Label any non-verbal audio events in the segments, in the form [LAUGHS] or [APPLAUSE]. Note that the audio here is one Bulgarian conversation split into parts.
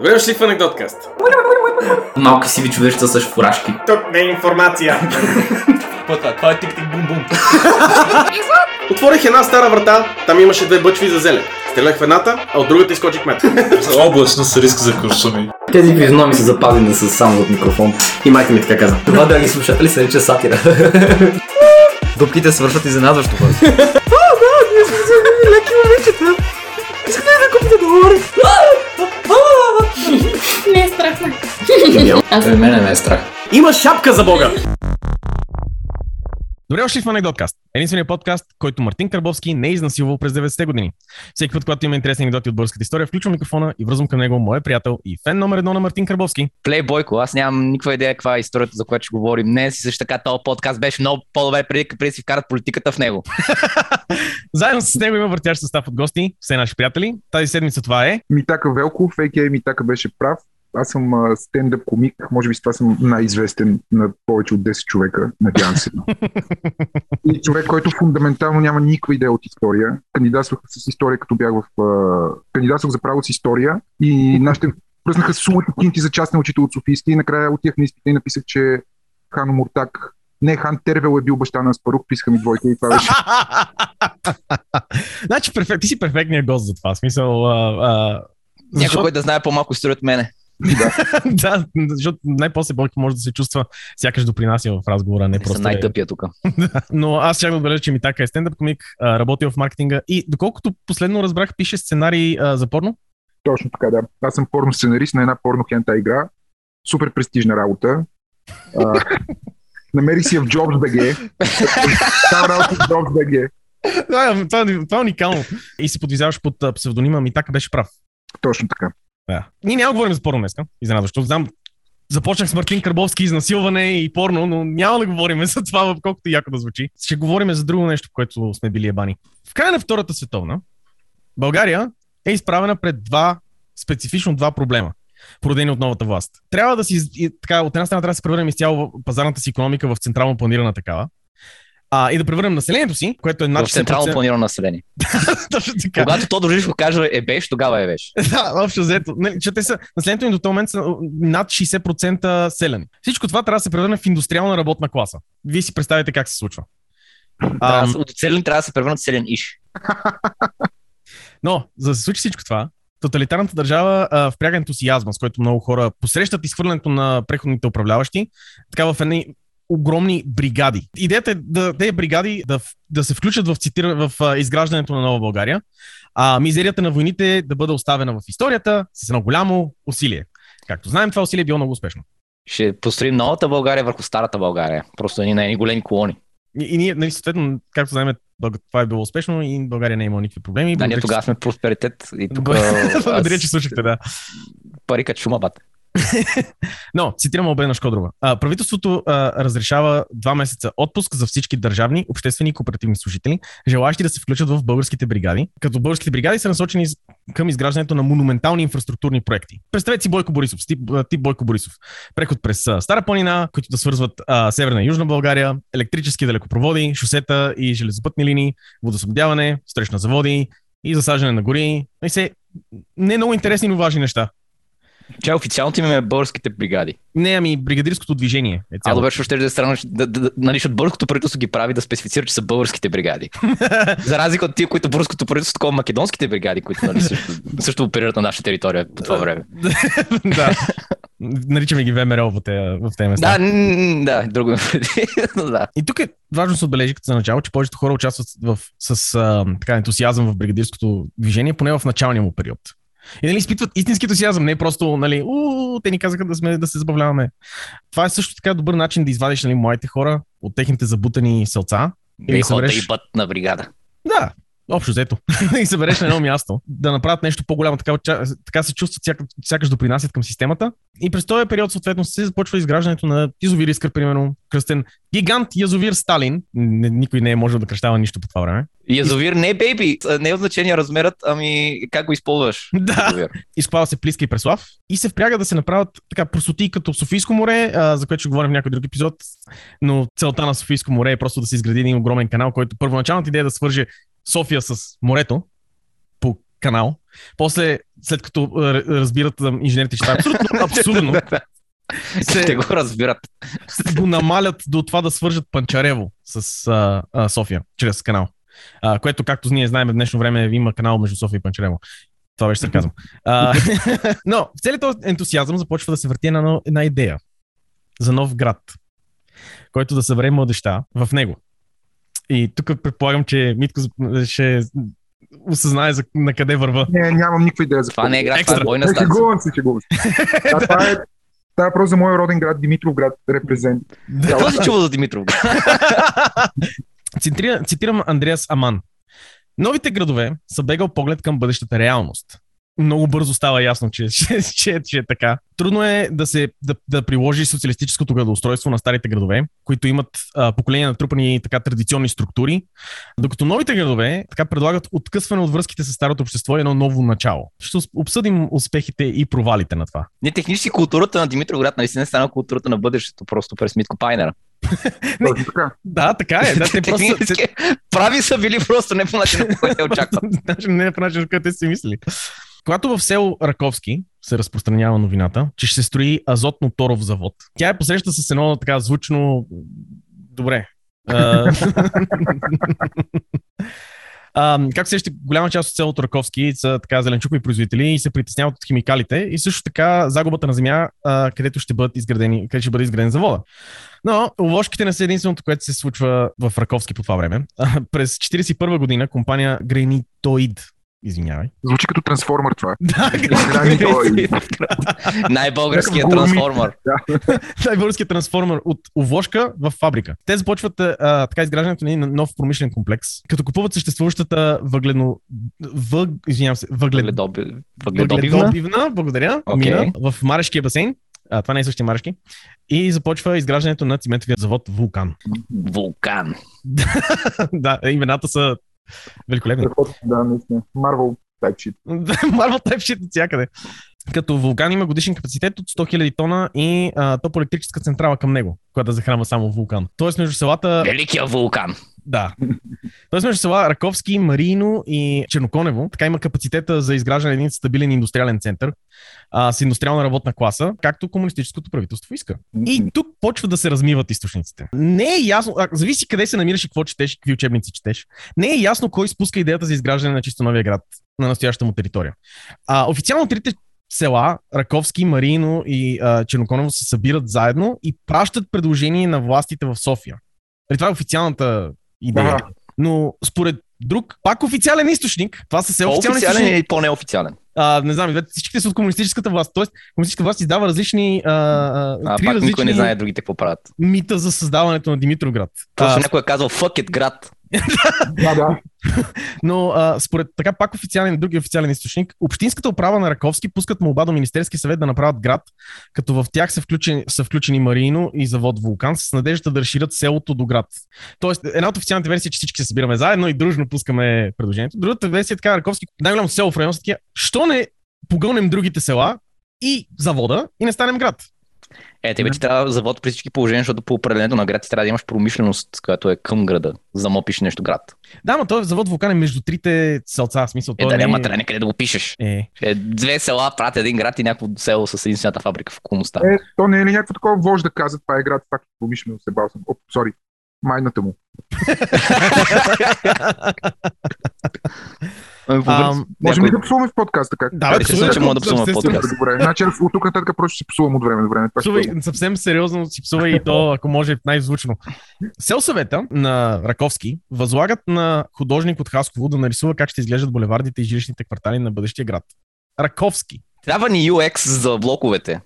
Добре дошли в анекдоткаст. Малки сиви човечета с фуражки. Тук не е информация. Това, това е тик-тик бум-бум. Отворих една стара врата, там имаше две бъчви за зелен. Стрелях в едната, а от другата изкочих мет. Облачно с риск за куршуми. Тези физиономи са запазени с само от микрофон. И майка ми така каза. Това, драги слушатели, се рече сатира. Дупките свършват изненадващо бързо. Не Аз Той мене не е страх. Има шапка за бога! Добре дошли в Анекдоткаст. Единственият подкаст, който Мартин Карбовски не е изнасилвал през 90-те години. Всеки път, когато има интересни анекдоти от българската история, включвам микрофона и връзвам към него моя приятел и фен номер едно на Мартин Карбовски. Плейбойко, аз нямам никаква идея каква е историята, за която ще говорим днес и също така този подкаст беше много по-добре преди, преди да си вкарат политиката в него. [LAUGHS] Заедно с него има въртящ състав от гости, все наши приятели. Тази седмица това е. Митака Велков, а.к.а. Митака беше прав. Аз съм стендъп комик, може би с това съм най-известен на повече от 10 човека, надявам се. [LAUGHS] И човек, който фундаментално няма никаква идея от история. Кандидатствах с история, като бях в... Кандидатствах за право с история и нашите пръснаха сумата кинти за частен учител от Софийски и накрая отивах на изпита и написах, че Хано Муртак не, Хан Тервел е бил баща на Аспарух, писаха ми двойка и това беше. [LAUGHS] значи, перфект, ти си перфектният гост за това. Смисъл, а, а, Някой, който да знае по-малко история от мене. [LAUGHS] да, защото най-после Бойко може да се чувства сякаш допринася в разговора, не Не просто. е- най-тъпия тук. [LAUGHS] Но аз ще да отбележа, че Митака е стендъп комик, работил в маркетинга и доколкото последно разбрах, пише сценарий а, за порно. Точно така, да. Аз съм порно сценарист на една порно хента игра. Супер престижна работа. А, [LAUGHS] намери си я в JobsBG. Там работа в JobsBG. Да, това, е- това е уникално. И се подвизаваш под псевдонима Митака беше прав. Точно така. Да. Ние няма да говорим за порно днеска, изненадващо. Знам, започнах с Мартин Карбовски, изнасилване и порно, но няма да говорим за това, колкото яко да звучи. Ще говорим за друго нещо, което сме били ебани. В края на Втората световна, България е изправена пред два, специфично два проблема породени от новата власт. Трябва да си, така, от една страна трябва да се превърнем изцяло пазарната си економика в централно планирана такава, а, и да превърнем населението си, което е над В централно 60%. планирано население. [LAUGHS] Точно така. Когато Тодор Живко каже е беше, тогава е беше. [LAUGHS] Да, общо взето. Нали, че те са, населението им до този момент са над 60% селени. Всичко това трябва да се превърне в индустриална работна класа. Вие си представите как се случва. [LAUGHS] Да- От селен трябва да се превърнат селен иш. но, за да се случи всичко това, тоталитарната държава а, впряга ентусиазма, с който много хора посрещат изхвърлянето на преходните управляващи, така в едни огромни бригади. Идеята е да тези бригади да, да се включат в, цитира, в изграждането на Нова България, а мизерията на войните да бъде оставена в историята с едно голямо усилие. Както знаем, това усилие е било много успешно. Ще построим новата България върху старата България. Просто едни на едни големи колони. И, и ние, нали, съответно, както знаем, това е било успешно и България не е имала никакви проблеми. Да, ние тогава че- сме просперитет и тук Благодаря, [LAUGHS] че слушахте, да. пари като шума, бат. [LAUGHS] Но, цитирам Албена Шкодрова. А, правителството а, разрешава два месеца отпуск за всички държавни, обществени и кооперативни служители, желащи да се включат в българските бригади, като българските бригади са насочени към изграждането на монументални инфраструктурни проекти. Представете си Бойко Борисов, тип, тип Бойко Борисов. Преход през а, Стара планина, които да свързват а, Северна и Южна България, електрически далекопроводи, шосета и железопътни линии, водоснабдяване, строеж на заводи и засаждане на гори. И се, не много интересни, но важни неща. Че официалното име е българските бригади. Не, ами бригадирското движение е А цяло. добре, ще да е странно, да, да, да, нали, защото българското правителство ги прави да специфицира, че са българските бригади. [LAUGHS] За разлика от тия, които българското правителство, такова македонските бригади, които нали, също, също оперират на наша територия по това време. [LAUGHS] да. Наричаме ги ВМРО в тези, в тези места. Да, да, друго да. И тук е важно да се отбележи като за начало, че повечето хора участват в, с а, така, ентусиазъм в бригадирското движение, поне в началния му период. И нали, изпитват истински ентусиазъм, не просто, нали, у, те ни казаха да, сме, да се забавляваме. Това е също така добър начин да извадиш нали, младите хора от техните забутани селца. Вие Или хората и път на бригада. Да, общо взето. [LAUGHS] и събереш на едно място, да направят нещо по-голямо, така, така се чувстват, сяка, сякаш допринасят към системата. И през този период, съответно, се започва изграждането на язовир Искър, примерно, кръстен гигант язовир Сталин. Никой не е можел да кръщава нищо по това време. Язовир не, бейби. Не е от значение размерът, ами как го използваш. [LAUGHS] Да. Изкопава се Плиска и Преслав и се впряга да се направят така просоти като Софийско море, а, за което ще говорим в някой друг епизод, но целта на Софийско море е просто да се изгради един огромен канал, който първоначалната идея е да свърже София с морето по канал После, след като разбират инженерите, че това е абсолютно абсурдно, [LAUGHS] Те се го разбират. го намалят до това да свържат Панчарево с а, а, София, чрез канал. А, което, както ние знаем, в днешно време има канал между София и Панчарево. Това беше сарказъм. А, [LAUGHS] но в целият този ентусиазъм започва да се върти една, една идея за нов град, който да събере младеща в него. И тук предполагам, че Митко ще осъзнае за, на къде върва. Не, нямам никаква идея за Това не е град, това Екстра. е бойна Не, станция. шегувам се, шегувам се. [LAUGHS] Да, това е, това е просто за моя роден град, Димитровград, репрезент. Какво си чувал за Димитров? [LAUGHS] Цитира, цитирам Андреас Аман. Новите градове са бегал поглед към бъдещата реалност. Много бързо става ясно, че, [LAUGHS] че, че, че е така. Трудно е да се да, да приложи социалистическото градоустройство на старите градове, които имат а, поколения натрупани така традиционни структури, докато новите градове така предлагат откъсване от връзките с старото общество и едно ново начало. Ще обсъдим успехите и провалите на това. Не, технически културата на Димитров наистина стана културата на бъдещето, просто през Митко Пайнера. [LAUGHS] Така. Да, така е. Да, те [LAUGHS] просто, прави са били просто не по начина, по който те очакват. Не е по начин, който те си мислили. Когато в село Раковски се разпространява новината, че ще се строи азотно-торов завод, тя е посреща с едно така звучно... Добре. А, [LAUGHS] А, как се сещате, голяма част от селото Раковски са така зеленчукови производители и се притесняват от химикалите и също така загубата на земя, а, където ще бъдат изградени, където ще бъде изграден завода. Но овошките не са единственото, което се случва в Раковски по това време. А, [LAUGHS] през 1941 година компания Гранитоид Извинявай. Звучи като трансформер това. [LAUGHS] Да, Гранитоид. Най-българският трансформер. [LAUGHS] най-българският трансформер от овошка в фабрика. Те започват а, така изграждането на един нов промишлен комплекс, като купуват съществуващата въгледно... Въг... Извинявам се, въглед... Въгледоби- Въгледобивна. въгледобивна, благодаря, Окей. мина в Марешкия басейн. А, това не е същия Марешки. И започва изграждането на циментовия завод Вулкан. Вулкан. [LAUGHS] да, имената са великолепни. Да, наистина. Marvel type. Марвел [LAUGHS] Type от всякъде. Като вулкан има годишен капацитет от 100 000 тона и а, топоелектрическа централа към него, която да захранва само вулкан. Тоест между селата... Великия вулкан. Да. Тоест между села Раковски, Марино и Черноконево, така има капацитета за изграждане на един стабилен индустриален център а, с индустриална работна класа, както комунистическото правителство иска. И тук почва да се размиват източниците. Не е ясно, а, зависи къде се намираш и какво четеш, какви учебници четеш. Не е ясно кой спуска идеята за изграждане на чисто новия град на настоящата му територия. А, официално трите села, Раковски, Марино и а, Черноконево се събират заедно и пращат предложение на властите в София. Нали, Това е официалната идея. Ага. Но според друг, пак официален източник, това са все официални източници. и по-неофициален. А, не знам, всичките са от комунистическата власт. Тоест, комунистическата власт издава различни, а, а, три пак различни никой не знае другите какво правят. мита за създаването на Димитровград. Просто А, някой е казал fuck it град. Да, да. Но а, според така пак официален и други официален източник, Общинската управа на Раковски пускат молба до Министерски съвет да направят град, като в тях са включени, са включени Марино и завод Вулкан с надеждата да разширят селото до град. Тоест, една от официалните версии е, че всички се събираме заедно и дружно пускаме предложението. Другата версия е така, Раковски, най-голямо село в района са такива, що не погълнем другите села и завода и не станем град. Е, тебе ти трябва завод при всички положения, защото по определението на град ти трябва да имаш промишленост, която е към града, за да мопиш нещо град. Да, но този завод Вулкан е между трите селца, в смисъл. Е, да не няма трябва някъде да го пишеш. Е, Е, две села правят един град и някакво село с единствената фабрика в околността. Е, то не е ли някакво такова вож да казва, това е град, пак промишлено се бал съм. О, сори, майната му. [LAUGHS] [LAUGHS] [LAUGHS] Ами, някой- ли да псуваме в подкаста? Как? да, Е, естествено, че мога да псуваме в подкаст. Добре, значи от тук нататък просто ще псувам от време на време. Псувай, съвсем сериозно си псувай и то, [LAUGHS] ако може, най-звучно. Селсъвета на Раковски възлагат на художник от Хасково да нарисува как ще изглеждат булевардите и жилищните квартали на бъдещия град. Раковски. Трябва ни UX за блоковете.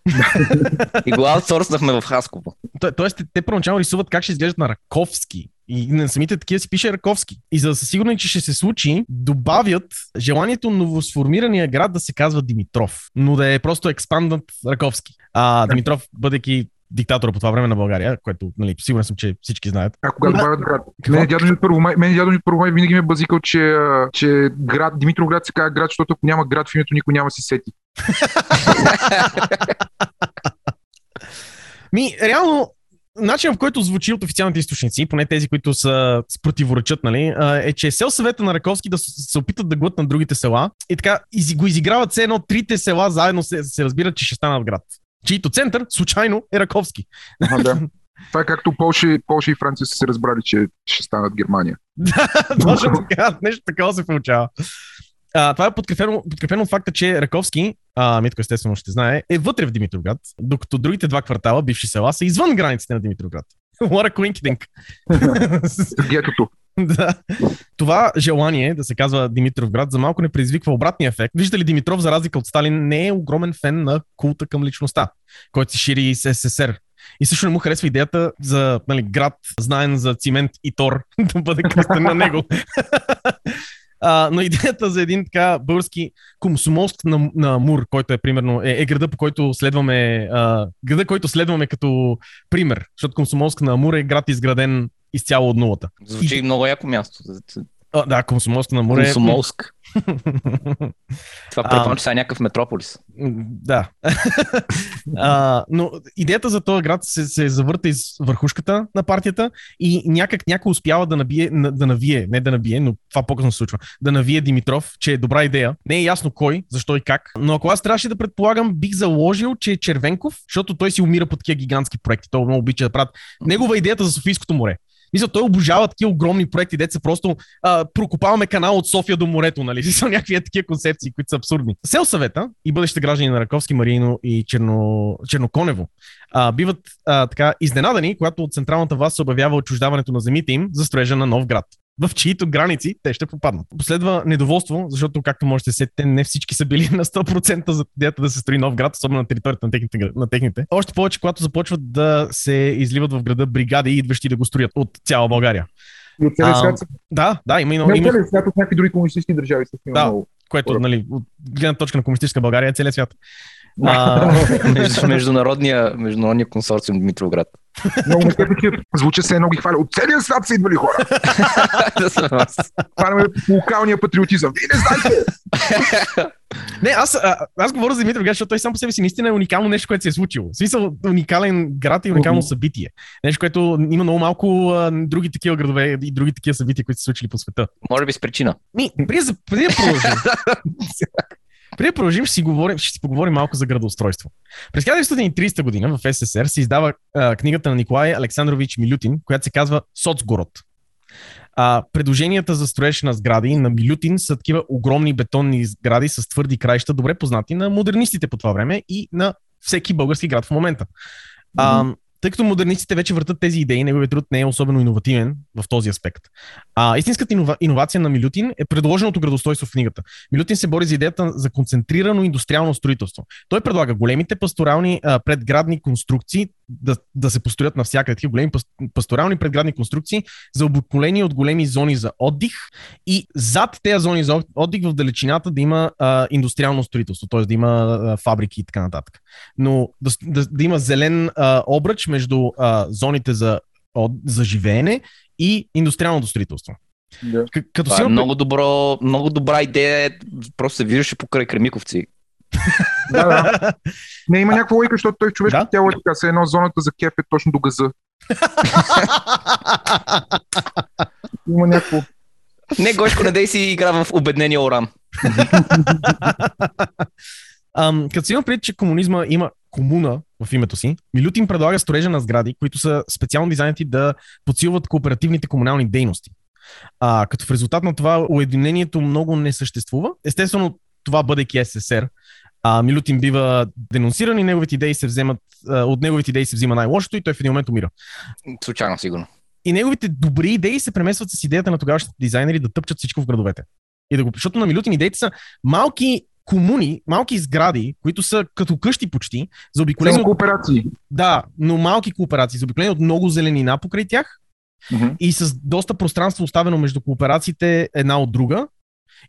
[LAUGHS] и го аутсорснахме в Хасково. То, тоест, те, те първоначално рисуват как ще изглеждат на Раковски. И на самите такива си пише Раковски. И за да са сигурни, че ще се случи, добавят желанието новосформирания град да се казва Димитров, но да е просто експандът Раковски. А Димитров, бъдейки диктатора по това време на България, което нали, сигурен съм, че всички знаят. А кога добавят град? Мене дядо ми от Първомай, мене дядо ми от Първомай винаги ме е базикал, че, че град, Димитровград се казва град, защото ако няма град в името, никой няма се сети. [LAUGHS] Ми, реално, начинът, в който звучи от официалните източници, поне тези, които са противоречат, нали, а, е, че сел съвета на Раковски да се опитат да глътнат другите села и така го изиграват все едно трите села заедно се, се разбират, че ще станат град. Чието център, случайно, е Раковски. Ага, да. [LAUGHS] Това е както Полша, Полша и Франция са се разбрали, че ще станат Германия. [LAUGHS] Да, точно така, нещо такова се получава. А, това е подкрепено, подкрепено от факта, че Раковски, а, Митко естествено ще знае, е вътре в Димитровград, докато другите два квартала, бивши села, са извън границите на Димитровград. [LAUGHS] A coincidence. С гетото. [LAUGHS] да. Това желание да се казва Димитровград за малко не предизвиква обратния ефект. Виждате ли, Димитров, за разлика от Сталин, не е огромен фен на култа към личността, който се шири и с СССР. И също не му харесва идеята за нали, град, знаен за цимент и тор, [LAUGHS] да бъде кръстен на него. А, но идеята за един така български комсомолск на, на Мур, който е примерно е, е града, по който следваме, а, града, който следваме като пример, защото комсомолск на Амур е град изграден изцяло от нулата. Звучи много яко място. А, да, комсомолск на Амур е... Комсомолск. Това предполагам, че сега е някакъв метрополис. Да. [LAUGHS] а, но идеята за този град се, се завърта из върхушката на партията и някак някой успява да, набие, на- да навие, не да набие, но това по-късно се случва, да навие Димитров, че е добра идея. Не е ясно кой, защо и как. Но ако аз трябваше да предполагам, бих заложил, че е Червенков, защото той си умира по такива гигантски проекти. Той много обича да правят. Негова идеята за Софийското море. Мисля, той обожава такива огромни проекти, деца просто а, прокопаваме канал от София до морето, нали? [LAUGHS] Са някакви е такива концепции, които са абсурдни. Сел съвета и бъдещите граждани на Раковски, Марино и Черно... Черноконево а, биват а, така изненадани, когато от централната власт се обявява отчуждаването на земите им за строежа на нов град в чието граници те ще попаднат. Последва недоволство, защото, както можете да се сетите, не всички са били [LAUGHS] на 100% за идеята да се строи нов град, особено на територията на техните, на техните. Още повече, когато започват да се изливат в града бригади, идващи да го строят от цяла България. И от целия свят, Да, да, има и много. Има, целия свят, от някакви други комунистически държави също Да. много. което, нали, от гледна точка на комунистическа България е целият свят. [LAUGHS] А, Между, международния, международния консорциум Димитровград. Много ме кефи, че звуча се едно ги хваля. От целия свят са идвали хора. [LAUGHS] Това е локалния патриотизъм. Вие не знаете. [LAUGHS] не, аз, а, аз говоря за Димитър защото той сам по себе си наистина е уникално нещо, което се е случило. В смисъл, уникален град и уникално събитие. Нещо, което има много малко а, други такива градове и други такива събития, които са случили по света. Може би с причина. Ми, преди да продължим. [LAUGHS] преди да продължим, ще си, говорим, ще си поговорим малко за градоустройство. През 1930 година в СССР се издава а, книгата на Николай Александрович Милютин, която се казва Соцгород. А, предложенията за строеж на сгради на Милютин са такива огромни бетонни сгради с твърди краища, добре познати на модернистите по това време и на всеки български град в момента. А, тъй като модернистите вече въртат тези идеи, неговият труд не е особено иновативен в този аспект. А, истинската инова, иновация на Милютин е предложеното градостройство в книгата. Милютин се бори за идеята за концентрирано индустриално строителство. Той предлага големите пасторални а, предградни конструкции да, да се построят навсякъде, такива големи пас- пасторални предградни конструкции за обиколени от големи зони за отдих и зад тези зони за отдих в далечината да има а, индустриално строителство, т.е. да има а, фабрики и така нататък. Но да, да, да има зелен а, обръч между а, зоните за, от, за живеене и индустриалното строителство. Да. К- като Това си е много, добро, много добра идея. Просто се виждаше покрай Кремиковци. Да, да. Не, има някаква логика, защото той в човешкото Да. тяло е така, се едно зоната за кеф е точно до газа. [LAUGHS] Има някакво... Не, Гошко, не дей си игра в обеднения Оран. Ам, като си има предвид, че комунизма има комуна в името си, Милютин предлага строежа на сгради, които са специално дизайнати да подсилват кооперативните комунални дейности. А, като в резултат на това уединението много не съществува. Естествено, това бъдейки СССР, а, Милютин бива денонсиран и неговите идеи се вземат, а, от неговите идеи се взима най-лошото и той в един момент умира. Случайно, сигурно. И неговите добри идеи се преместват с идеята на тогавашните дизайнери да тъпчат всичко в градовете. И да го, защото на Милютин идеите са малки комуни, малки сгради, които са като къщи почти, заобиколени от, кооперации. да, но малки кооперации, заобиколени от много зеленина покрай тях Мгм. и с доста пространство оставено между кооперациите една от друга.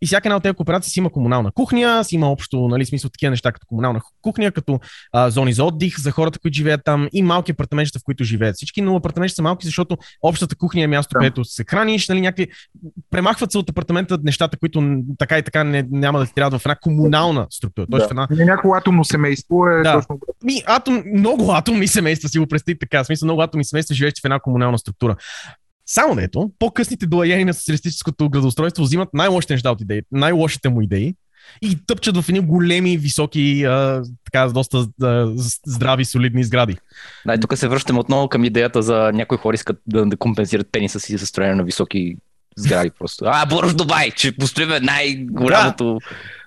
И всяка една от тези кооперации си има комунална кухня, си има общо, нали, смисъл такива неща като комунална кухня, като а, зони за отдих за хората, които живеят там и малки апартаментчета, в които живеят всички, но апартаментчета са малки, защото общата кухня е място, Да. където се храниш, нали, някакви премахват се от апартамента нещата, които така и така не, няма да ти трябва в една комунална структура. Тоест в една Не някакво атомно семейство е Да. точно. ми, атом, много атомни семейства си го представи така. В смисъл, много атомни семейства живеещи в една комунална структура. Само дето, по-късните доаяни на социалистическото градоустройство взимат най-лошите неща от идеи, най-лошите му идеи и тъпчат в едни големи, високи, а, така, доста а, здрави, солидни сгради. Да, и тук се връщаме отново към идеята за някои хора искат да, да компенсират пениса си за строене на високи сгради просто. А, Бурж Дубай, че построиме най-голямото...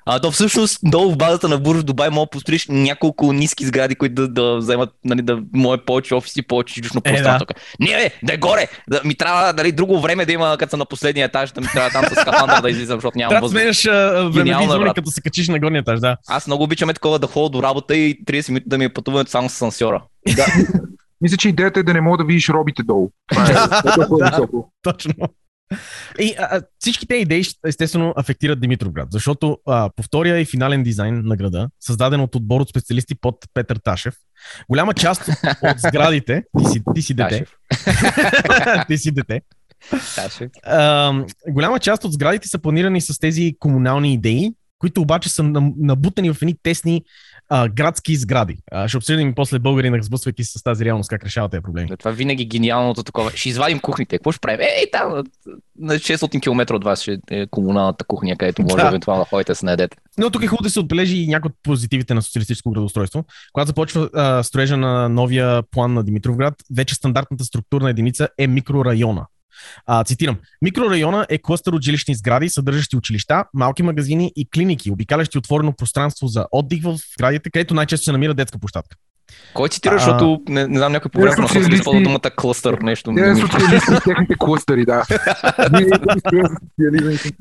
А то всъщност долу в базата на Бурж Дубай мога да построиш няколко ниски сгради, които да, да вземат, нали, да може повече офиси, повече жилищно Е, пространство. Не, бе, да е горе! Да, ми трябва нали, друго време да има, като съм на последния етаж, да ми трябва там с скафандър да излизам, защото нямам Трябва да въздух. сменяш времеви зони, като се качиш на горния етаж, да. Аз много обичам е такова да ходя до работа и 30 минути да ми е пътуването само с асансьора. [LAUGHS] Мисля, че идеята е да не мога да видиш робите долу. Това е [LAUGHS] Да. високо. Точно. И а, всички тези идеи естествено афектират Димитровград, защото а, по втория и финален дизайн на града, създаден от отбор от специалисти под Петър Ташев, голяма част от сградите, ти си, ти си дете, [LAUGHS] ти си дете, а, голяма част от сградите са планирани с тези комунални идеи, които обаче са набутани в едни тесни а, градски сгради. А, ще обсъдим после българина, сблъсвайки се с тази реалност, как решават тези проблеми. Да, това винаги е гениалното такова. Ще извадим кухните. Какво ще правим? Ей, там на- на 600 км от вас ще е комуналната кухня, където може Да. евентуално да ходите да се наедете. Но тук е хубаво да се отбележи и някои от позитивите на социалистическо градостройство. Когато започва а, строежа на новия план на Димитровград, вече стандартната структурна единица е микрорайона. А, цитирам. Микрорайона е клъстър от жилищни сгради, съдържащи училища, малки магазини и клиники, обикалящи отворено пространство за отдих в сградите, където най-често се намира детска площадка. Кой цитира, А. защото не, не знам някой по време на социалисти- използва думата клъстър, нещо. Те са социалисти и техните клъстери, да. [LAUGHS]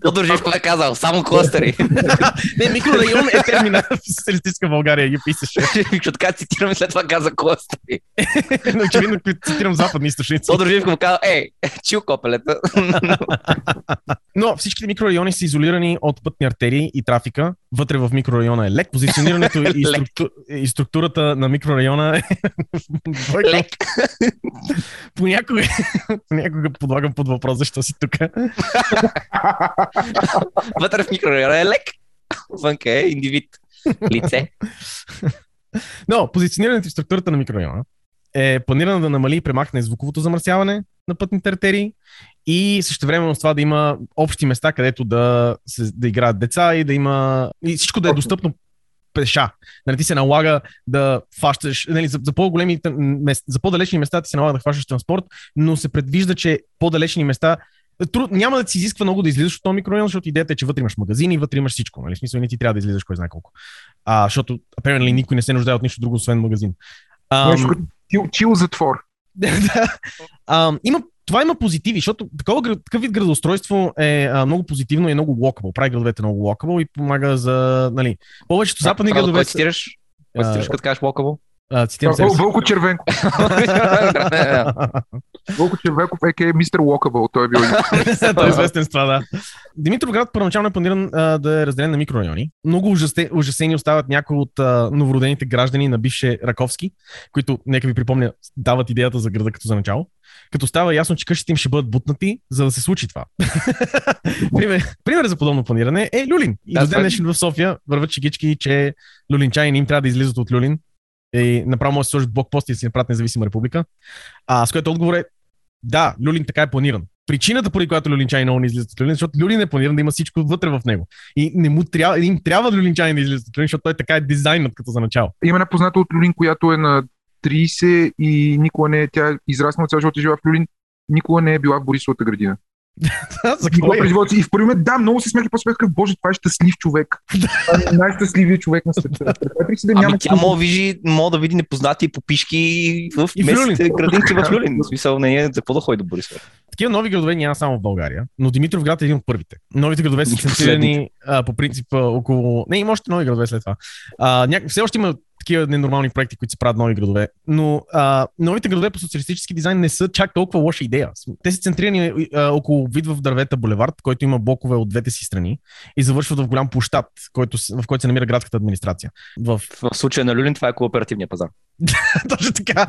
Тодор Живков е казал, само клъстери. [LAUGHS] Не, микрорайон е термина в [LAUGHS] социалистическа България, ги писаше. Защото така цитирам и след това каза клъстери. Но очевидно цитирам западни източници. Тодор Живков каза, ей, чил копелета. Но всичките микрорайони са изолирани от пътни артерии и трафика. Вътре в микрорайона е лек. Позиционирането и, Лек. структу... и структурата на микрорайона е... Бойко, [LAUGHS] Лек. понякога, понякога подлагам под въпрос, защо си тук. Вътре в микрорайона е лек. Вънка е индивид. Лице. Но позиционирането и структурата на микрорайона е планирано да намали и премахне звуковото замърсяване на пътните артерии и също време с това да има общи места, където да, се, да играят деца и да има и всичко да е достъпно пеша. Нали, ти се налага да фащаш, нали, за, за по-големи за по-далечни места ти се налага да хващаш транспорт, но се предвижда, че по-далечни места Труд, няма да се изисква много да излизаш от този микрорайон, защото идеята е, че вътре имаш магазини, вътре имаш всичко. Нали? В смисъл, не ти трябва да излизаш кой знае колко. А, защото, апременно, никой не се нуждае от нищо друго, освен магазин. Ам, Нещо чил затвор. [LAUGHS] да. Ам, има, това има позитиви, защото такова, такъв вид градоустройство е а, много позитивно и много локабъл. Прави градовете много локабъл и помага за, нали, повечето западни Право, градове Кой цитираш? Кой цитираш, като кажеш си. Вълко Червенко. [LAUGHS] Вълко Червенков е мистер Локабъл. Той е бил [LAUGHS] Той е известен с това, да. Димитровград първоначално е планиран а, да е разделен на микрорайони. Много ужасте, ужасени остават някои от а, новородените граждани на бивше Раковски, които, нека ви припомня, дават идеята за града като за начало. Като става ясно, че къщите им ще бъдат бутнати, за да се случи това. [LAUGHS] пример, пример за подобно планиране е Люлин. И до това ден е- днешен в София върват чигички, че люлинчани им трябва да излизат от Люлин. И направо може да се сложат блокпости и да си направят независима република. А, с което отговор е да, Люлин така е планиран. Причината, поради която люлинчани много не излизат от Люлин, защото Люлин е планиран да има всичко вътре в него. И не му трябва, им трябва люлинчани да излизат от Люлин, защото той така е дизайнът като за начало. Има една позната от Люлин, която е на 30 и никога не е, тя е израснала цял живот и жива в Люлин, никога не е била в Борисовата градина. [LAUGHS] за какво е? през живота си. И в първи момент, да, много се смех и после казах, боже, това е щастлив човек. [LAUGHS] Това е най-щастливият човек на света. Да Ами тя мога, вижи, мога да види непознати попишки в местните Люлин. градинки в Люлин. [LAUGHS] В смисъл, не е за какво да ходи до Борисов. Такива нови градове няма само в България, но Димитровград е един от първите. Новите градове са центрирани по принцип около... Не, има още нови градове след това. А, ня... Все още има такива ненормални проекти, които се правят нови градове. Но а, новите градове по социалистически дизайн не са чак толкова лоша идея. Те са центрирани а, около вид в дървета булевард, който има блокове от двете си страни и завършват в голям площад, който, в който се намира градската администрация. В... В случая на Люлин това е кооперативния пазар. [LAUGHS] Точно така.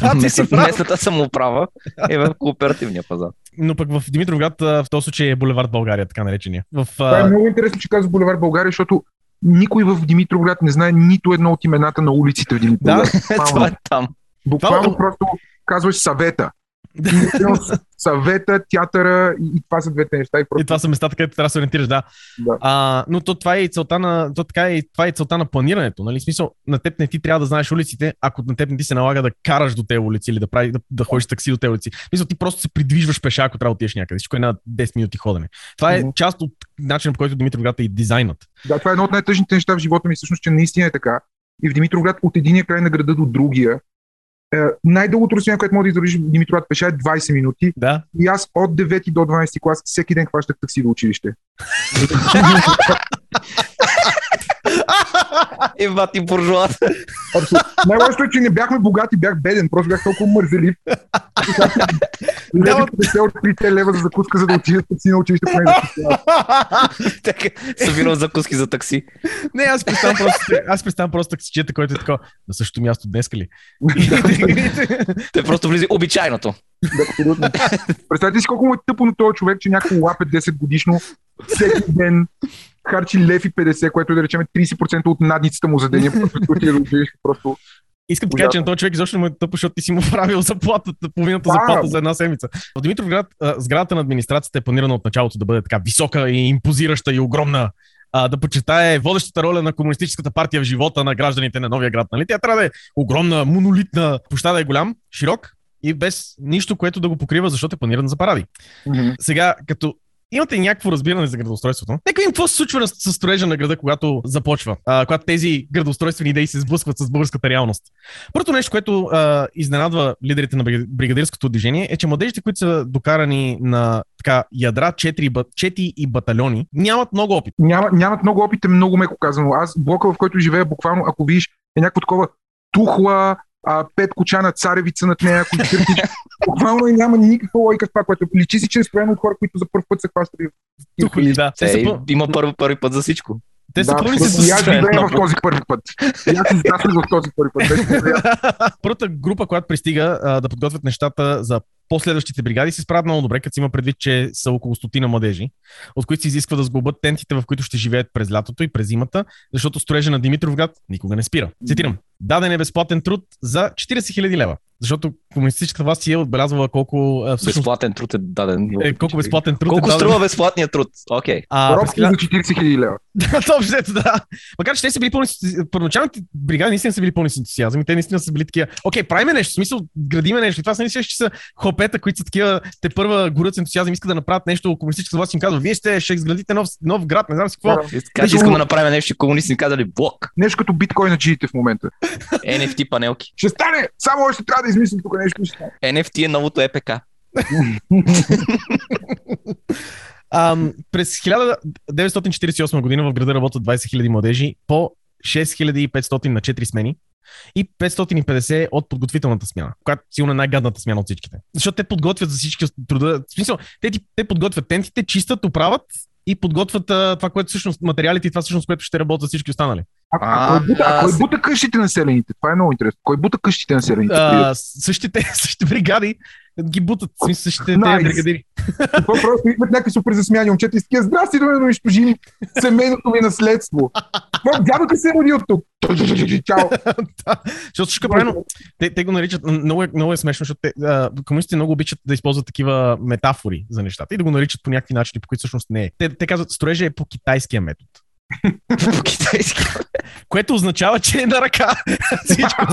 Да, ти си прав. местната самоуправа е в кооперативния пазар. Но пък в Димитровград в този случай е булевард България, така наречения. В, Това е много интересно, че казва Булевар България, защото никой в Димитровград не знае нито едно от имената на улиците в Димитровград. [LAUGHS] това е там. Буквално просто казваш съвета. И [LAUGHS] съвета, театъра и, и това са двете неща. И И просто, това са местата, където трябва да се ориентираш, да. Да. А, но то, това е и целта на, то така е, и това е и целта на планирането. Нали? В смисъл, на теб не ти трябва да знаеш улиците, ако на теб не ти се налага да караш до тези улици или да, прави, да, да ходиш такси до тези улици. В смисъл, ти просто се придвижваш пеша, ако трябва да отидеш някъде. Всичко е на 10 минути ходене. Това е Мгм. част от начина, по който Димитровград е и дизайнът. да, това е едно от най-тъжните неща в живота ми, всъщност, че наистина е така. И в Димитровград от единия край на града до другия. Е, най-дългото разстояние, което може да издържиш в Димитровград пеша е 20 минути. Да. И аз от 9 до 12 клас всеки ден хващах такси до училище. [LAUGHS] И бати буржуаз. Абсолютно. Най-лошото е, че не бяхме богати, бях беден, просто бях толкова мързелив. Леви 50 от 3 лева за закуска, за да отида такси на училище. поне да. Така, събирал закуски за такси. Не, аз представям просто, аз представям просто таксичета, който е такова. На същото място днеска ли? Той просто влиза обичайното. Да, абсолютно. Представете си колко му е тъпо на този човек, че някой лапе 10 годишно, всеки ден харчи лев и 50, което е да речем 30% от надницата му за деня, [LAUGHS] просто отиде да училище. Просто Искам да кажа, че на този човек изобщо не му е тъпо, защото ти си му [LAUGHS] правил заплатата, половината заплата за една седмица. В Димитровград сградата на администрацията е планирана от началото да бъде така висока и импозираща и огромна. А, да почитае водещата роля на комунистическата партия в живота на гражданите на новия град. Нали? Тя трябва да е огромна, монолитна, площада е голям, широк и без нищо, което да го покрива, защото е планиран за паради. Сега, като имате някакво разбиране за градоустройството, нека видим какво се случва с строежа на града, когато започва, а, когато тези градоустройствени идеи се сблъскват с българската реалност. Първото нещо, което а, изненадва лидерите на брига- бригадирското движение е, че младежите, които са докарани на така, ядра, четири, чети и батальони, нямат много опит. няма, нямат много опит, е много меко казано. Аз блока, в който живея, буквално, ако видиш, е някакво такова тухла, а, пет кочана царевица над нея, които кърпиш. [LAUGHS] Буквално и няма никаква лойка в това, което личи си, че е от хора, които за първ път са хващали. Тухоли, да. Те Е, са, пъл- има първи, първи път за всичко. те са да, пълни просто и аз с живея в този първи път. И аз израснах в този първи път. [LAUGHS] Първата група, която пристига а, да подготвят нещата за последващите бригади, се справят много добре, като си има предвид, че са около стотина младежи, от които се изисква да сглобят тентите, в които ще живеят през лятото и през зимата, защото строежа на Димитровград никога не спира. Цитирам. Даден е безплатен труд за 40 000 лева, защото комунистическата власт си е отбелязвала колко а, всъщност Безплатен труд е даден. е, колко безплатен труд Колко е даден. струва безплатният труд? Окей. А, през Робки за 40 хиляди лева. [LAUGHS] Да, взето, да. Макар, че те са били пълни. Първоначалните бригади наистина са били пълни с ентусиазъм и те наистина са били такива. Окей, правиме нещо, в смисъл, градиме нещо. И това са наистина, че са хопета, които са такива, те първа горят с ентусиазъм, искат да направят нещо, комунистическа власт им казва, вие ще, ще изградите нов, нов град, не знам си какво. Така че искам да направим нещо, комунисти ни казали блок. Нещо като биткоин на джиите в момента. NFT панелки. Ще стане! Само още трябва да измислим тук нещо. ще стане. NFT е новото ЕПК. Ам, през 1948 година в града работят 20 000 младежи по 6500 на 4 смени и 550 от подготвителната смяна, която сигурно е най-гадната смяна от всичките. Защото те подготвят за всички труда. В смисъл, те, ти- те подготвят тентите, чистят, оправят и подготвят а, това, което всъщност материалите и това всъщност, което ще работят всички останали. А, а, кой бута, а кой бута къщите на селените? Това е много интересно. Кой бута къщите на селените? А, същите, [LAUGHS] същите бригади ги бутат, в смисъл, същите Nice. бригадири. [LAUGHS] Това просто идват някакви супер засмяни момчета и такива, здрасти, да ме унищожим семейното ми наследство. [LAUGHS] Това дядото се роди от тук. Чао. Защото всичко правилно. Те, те го наричат, много е, много е смешно, защото те, а, комунистите много обичат да използват такива метафори за нещата и да го наричат по някакви начини, по които всъщност не е. Те, те казват, строежа е по китайския метод. По китайски. Което означава, че е на ръка. [LAUGHS] Всичко.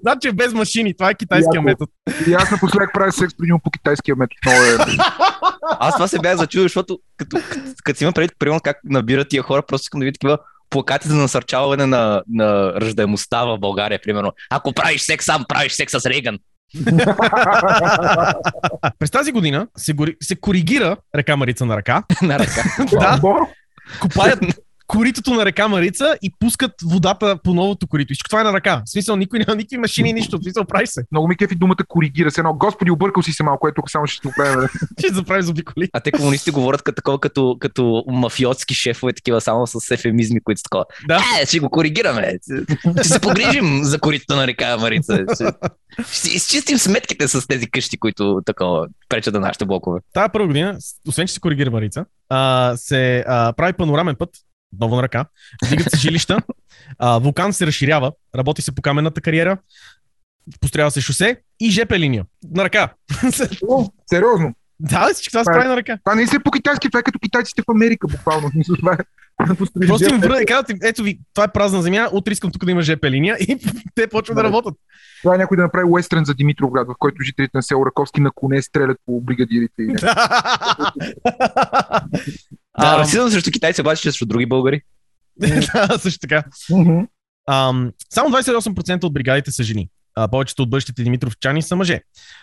значи е без машини. Това е китайския Яко. метод. И аз напоследък правя секс при него по китайския метод. Много е. Аз това се бях зачудил, защото като, като, като си има предвид, примерно как набират тия хора, просто искам да видя такива плакати за насърчаване на, на ръждаемостта в България, примерно. Ако правиш секс сам, правиш секс с Рейган. През тази година се, гори, се коригира река Марица на ръка. [LAUGHS] на ръка. да, копаят, коритото на река Марица и пускат водата по новото корито. Всичко това е на ръка. В смисъл, никой няма никакви машини, нищо. В смисъл, прави се. Много ми кефи думата коригира се едно. Господи, объркал си се малко, ето само ще го правим. [LAUGHS] Ще заправи зобиколи. А те комунисти говорят като, такова, като, като мафиотски шефове, такива само с ефемизми, които са такова. Да. Е, ще го коригираме. Ще се погрижим за коритото на река Марица. Ще, ще изчистим сметките с тези къщи, които такова пречат на нашите блокове. Тая първа година, освен че се коригира Марица, а, се а, прави панорамен път, отново на ръка, вдигат се жилища, а, вулкан се разширява, работи се по каменната кариера, построява се шосе и ЖП линия. На ръка. О, сериозно. Да, всичко това се прави на ръка. Това не е по китайски, това е като китайците в Америка, буквално. [LAUGHS] Това е. Построиш Просто им връ... казват им, ето ви, това е празна земя, утре искам тук да има ЖП линия и [LAUGHS] те почват да Да. работят. Това е някой да направи уестрен за Димитровград, в който жителите на село Раковски на коне стрелят по бригадирите. И... А, [LAUGHS] расизъм срещу китайци обаче срещу други българи. да, също така. Ам, само 28% от бригадите са жени. А, повечето от бъдещите димитровчани са мъже,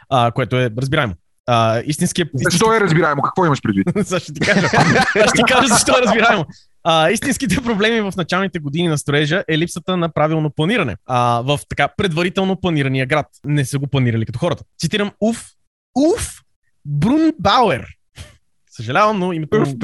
а, което е разбираемо. А, истинският... Защо е разбираемо? Какво имаш предвид? [LAUGHS] Ще ти кажа. [LAUGHS] Аз ще ти кажа защо е разбираемо. А, истинските проблеми в началните години на строежа е липсата на правилно планиране. А, в така предварително планирания град. Не са го планирали като хората. Цитирам Уф, Уф Брунбауер. Съжалявам, но името му...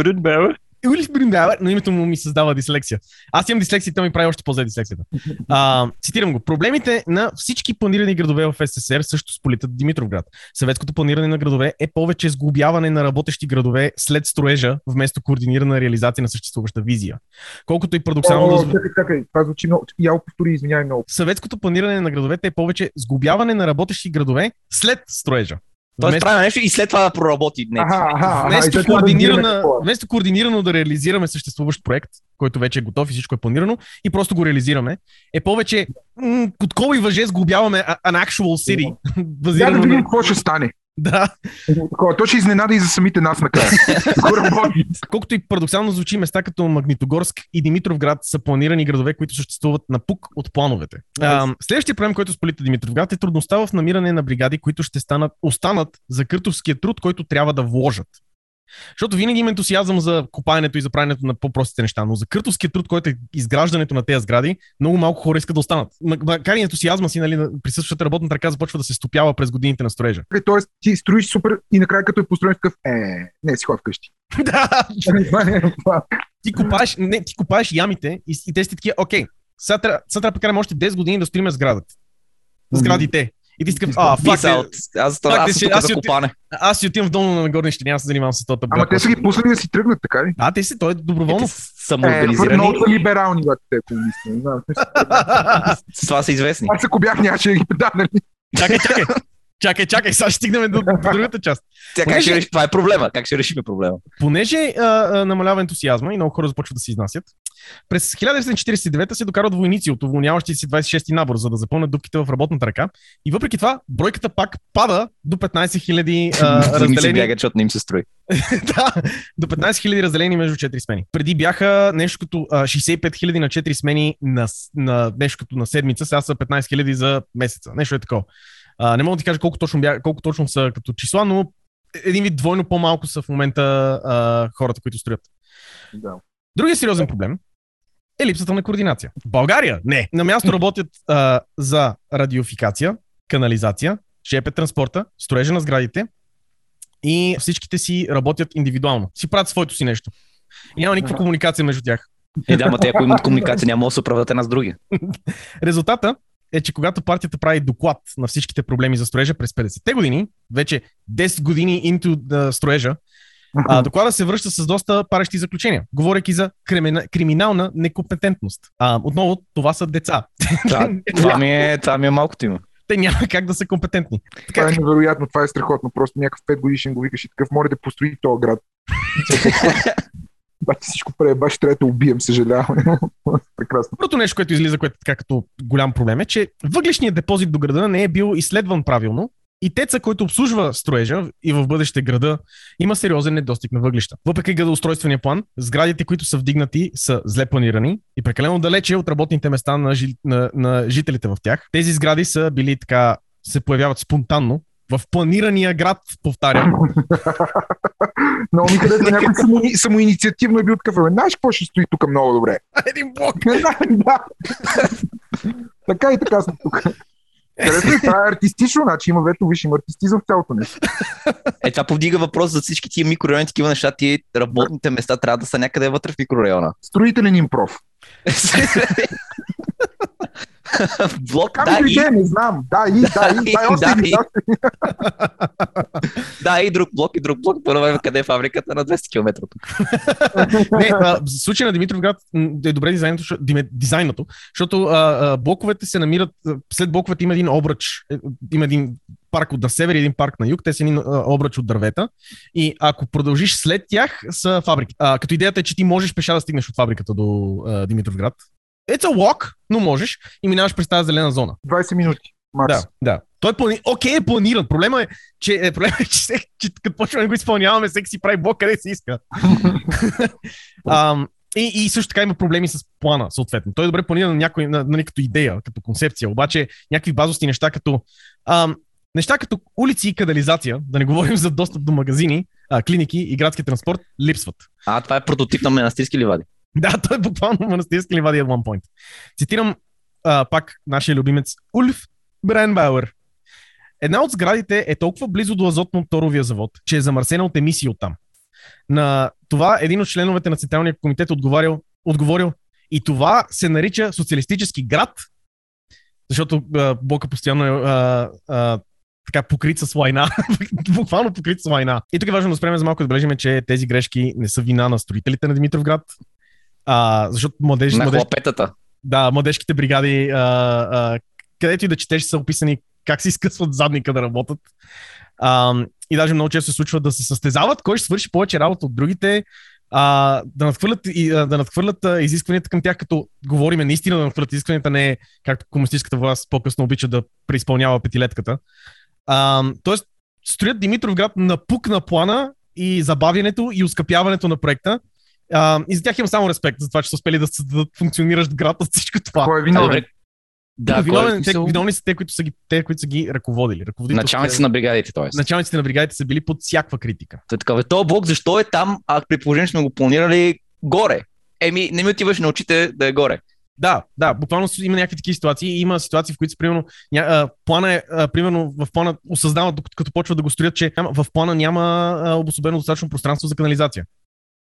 Улиф Брунбауер, но името му ми създава дислексия. Аз имам дислексия, той ми прави още по-зле дислексията. А, цитирам го. Проблемите на всички планирани градове в СССР също сполитат Димитровград. Съветското планиране на градове е повече сглобяване на работещи градове след строежа, вместо координирана реализация на съществуваща визия. Колкото и парадоксално О, чакай, чакай, това звучи много. Я повтори, извинявай много. Съветското планиране на градовете е повече сглобяване на работещи градове след строежа. Тоест Вместо- правим нещо и след това да проработи. Не, Аха, аха, аха. Вместо, да разбираме координирана, е. вместо координирано да реализираме съществуващ проект, който вече е готов и всичко е планирано, и просто го реализираме, е повече м- под кола и въже сглобяваме an actual city. [LAUGHS] Базирано да видим какво ще стане. Да. Такова, То ще изненада и за самите нас накрая. [LAUGHS] Колкото и парадоксално звучи, места като Магнитогорск и Димитровград са планирани градове, които съществуват на пук от плановете. А, следващия проблем, който сполита Димитровград е трудността в намиране на бригади, които ще станат, останат за къртовския труд, който трябва да вложат. Защото винаги има ентусиазъм за копаенето и за правенето на по-простите неща, но за къртовския труд, който е изграждането на тези сгради, много малко хора искат да останат. Макар и ентусиазма си, нали, на присъстващата работната ръка започва да се стопява през годините на строежа. Тоест, ти строиш супер и накрая като е построен такъв, е, не си ходя вкъщи. [LAUGHS] да, не е ти копаеш, не, ти копаеш ямите и, и те си такива, окей, сега трябва, да още 10 години да строим сградата. Сградите. И ти си такъв, а, фак, out. Аз, Факт е, аз, аз аз копане. аз си отивам в долу на нагорни, ще няма да се занимавам с този Ама те са ги пуснали да си тръгнат, така ли? А, те си, той е доброволно. Е, самоорганизирани. много са либерални, когато те знам. С [LAUGHS] това са известни. Аз ако бях, нямаше да ги да, нали? чакай, чакай. [LAUGHS] Чакай, чакай, сега ще стигнем до, до другата част. Тя как ще реши? Това е проблема. Как ще решим проблема? Понеже а, а, намалява ентусиазма и много хора започват да се изнасят, през 1949 се докарват войници от уволняващи се 26-ти набор, за да запълнят дупките в работната ръка. И въпреки това, бройката пак пада до 15 000 а, [LAUGHS] Войници разделени. бягат, защото не им се строи. [LAUGHS] да, до 15 000 разделени между 4 смени. Преди бяха нещо като а, 65 000 на 4 смени на, на нещо като на седмица, сега са 15 000 за месеца. Нещо е такова. А, не мога да ти кажа колко точно, бя, колко точно са като числа, но един вид двойно по-малко са в момента а, хората, които строят. Да. Другия сериозен проблем е липсата на координация. В България не. На място работят а, за радиофикация, канализация, ЖП транспорта, строежа на сградите и всичките си работят индивидуално. Си правят своето си нещо. И няма никаква комуникация между тях. Е, да, ма те ако имат комуникация, няма да се оправдат една с други. Резултата е, че когато партията прави доклад на всичките проблеми за строежа през 50-те години, вече 10 години into the строежа, а, [LAUGHS] доклада се връща с доста парещи заключения, говорейки за кримина, криминална некомпетентност. А, отново, това са деца. [LAUGHS] Това, това, ми е, това ми е малкото има. Те няма как да са компетентни. Това е невероятно, това е страхотно. Просто някакъв 5 годишен го викаш и такъв, моля да построи този град. [LAUGHS] Бати всичко прави, баш трябва да убием, съжалявам. [LAUGHS] Прекрасно. Първото нещо, което излиза, което е така като голям проблем е, че въглешният депозит до града не е бил изследван правилно и теца, който обслужва строежа и в бъдеще града, има сериозен недостиг на въглища. Въпреки градоустройствения план, сградите, които са вдигнати, са зле планирани и прекалено далече от работните места на, жи, на, на жителите в тях. Тези сгради са били така, се появяват спонтанно В планирания град, повтарям. [LAUGHS] Много ми харесва някой само, самоинициативно е бил такъв. «Абе, Знаеш какво ще стои тук много добре? [LAUGHS] Един блок. [LAUGHS] да. така и така сме тук. Ми, това е артистично, значи има вето, виж, има артистизъм в цялото нещо. Е, това повдига въпрос за всички тия микрорайони, такива неща, тия работните места трябва да са някъде вътре в микрорайона. Строителен импров. [LAUGHS] Блок, да, и, не знам. Да, и, да, и, [LAUGHS] да, и, още Да, и. [LAUGHS] да, и друг блок, и друг блок. Първо къде е фабриката на 200 км от тук. Не, а, в случая на Димитровград е добре дизайнато, дизайнато, защото а, а, блоковете се намират, след блоковете има един обръч, е, има един парк от на север и един парк на юг, те са един обръч от дървета и ако продължиш след тях са фабрики. А, като идеята е, че ти можеш пеша да стигнеш от фабриката до а, Димитровград. It's a walk, но можеш и минаваш през тази зелена зона. 20 минути. Макс. Да, да. Той е плани... Окей, е планиран. Проблема е, че, е, проблема е, че, се, че като почваме да го изпълняваме, всеки си прави блок къде си иска. [LAUGHS] Ам, и, и също така има проблеми с плана, съответно. Той е добре планиран на някой, на, на, като идея, като концепция, обаче някакви базовски неща, като ам, неща като улици и канализация, да не говорим за достъп до магазини, а, клиники и градски транспорт, липсват. А, това е прототип на манастирски ливади. [LAUGHS] Да, той е буквално манастирски ливади at one point. Цитирам а, пак нашия любимец Ульф Бренбауер. Една от сградите е толкова близо до азотно-торовия завод, че е замърсена от емисии оттам. На това един от членовете на Централния комитет отговарял, отговорил и това се нарича социалистически град, защото а, блока постоянно е а, а, така покрит с лайна. [LAUGHS] Буквално покрит с лайна. И тук е важно да спреме за малко да отбележим, че тези грешки не са вина на строителите на Димитровград, а, защото младеж, На младеж, хлапетата. да, младежките бригади, а, а, където и да четеш, са описани как се [LAUGHS] изкъсват задника да работят. А, и даже много често се случва да се състезават, кой ще свърши повече работа от другите, а, да надхвърлят, и, да надхвърлят а, изискванията към тях, като говориме наистина да надхвърлят изискванията, не е както комунистическата власт по-късно обича да преизпълнява петилетката. А, тоест, строят Димитровград на пук на плана и забавянето и ускъпяването на проекта. А, и за тях имам само респект за това, че са успели да създадат функциониращ град от всичко това. Кой е виновен? Да, виновен, кой е те, виновни са те, които са ги, те, които са ги ръководили. Ръководителите- Началници на бригадите, т.е. Началниците на бригадите са били под всякаква критика. Той е така, бе, този блок защо е там, а при положение сме го планирали горе? Еми, не ми отиваш на очите да е горе. Да, да, буквално има някакви такива ситуации. Има ситуации, в които, примерно, ня, а, плана е, а, примерно, в плана осъзнават, докато като почват да го строят, че в плана няма а, обособено достатъчно пространство за канализация.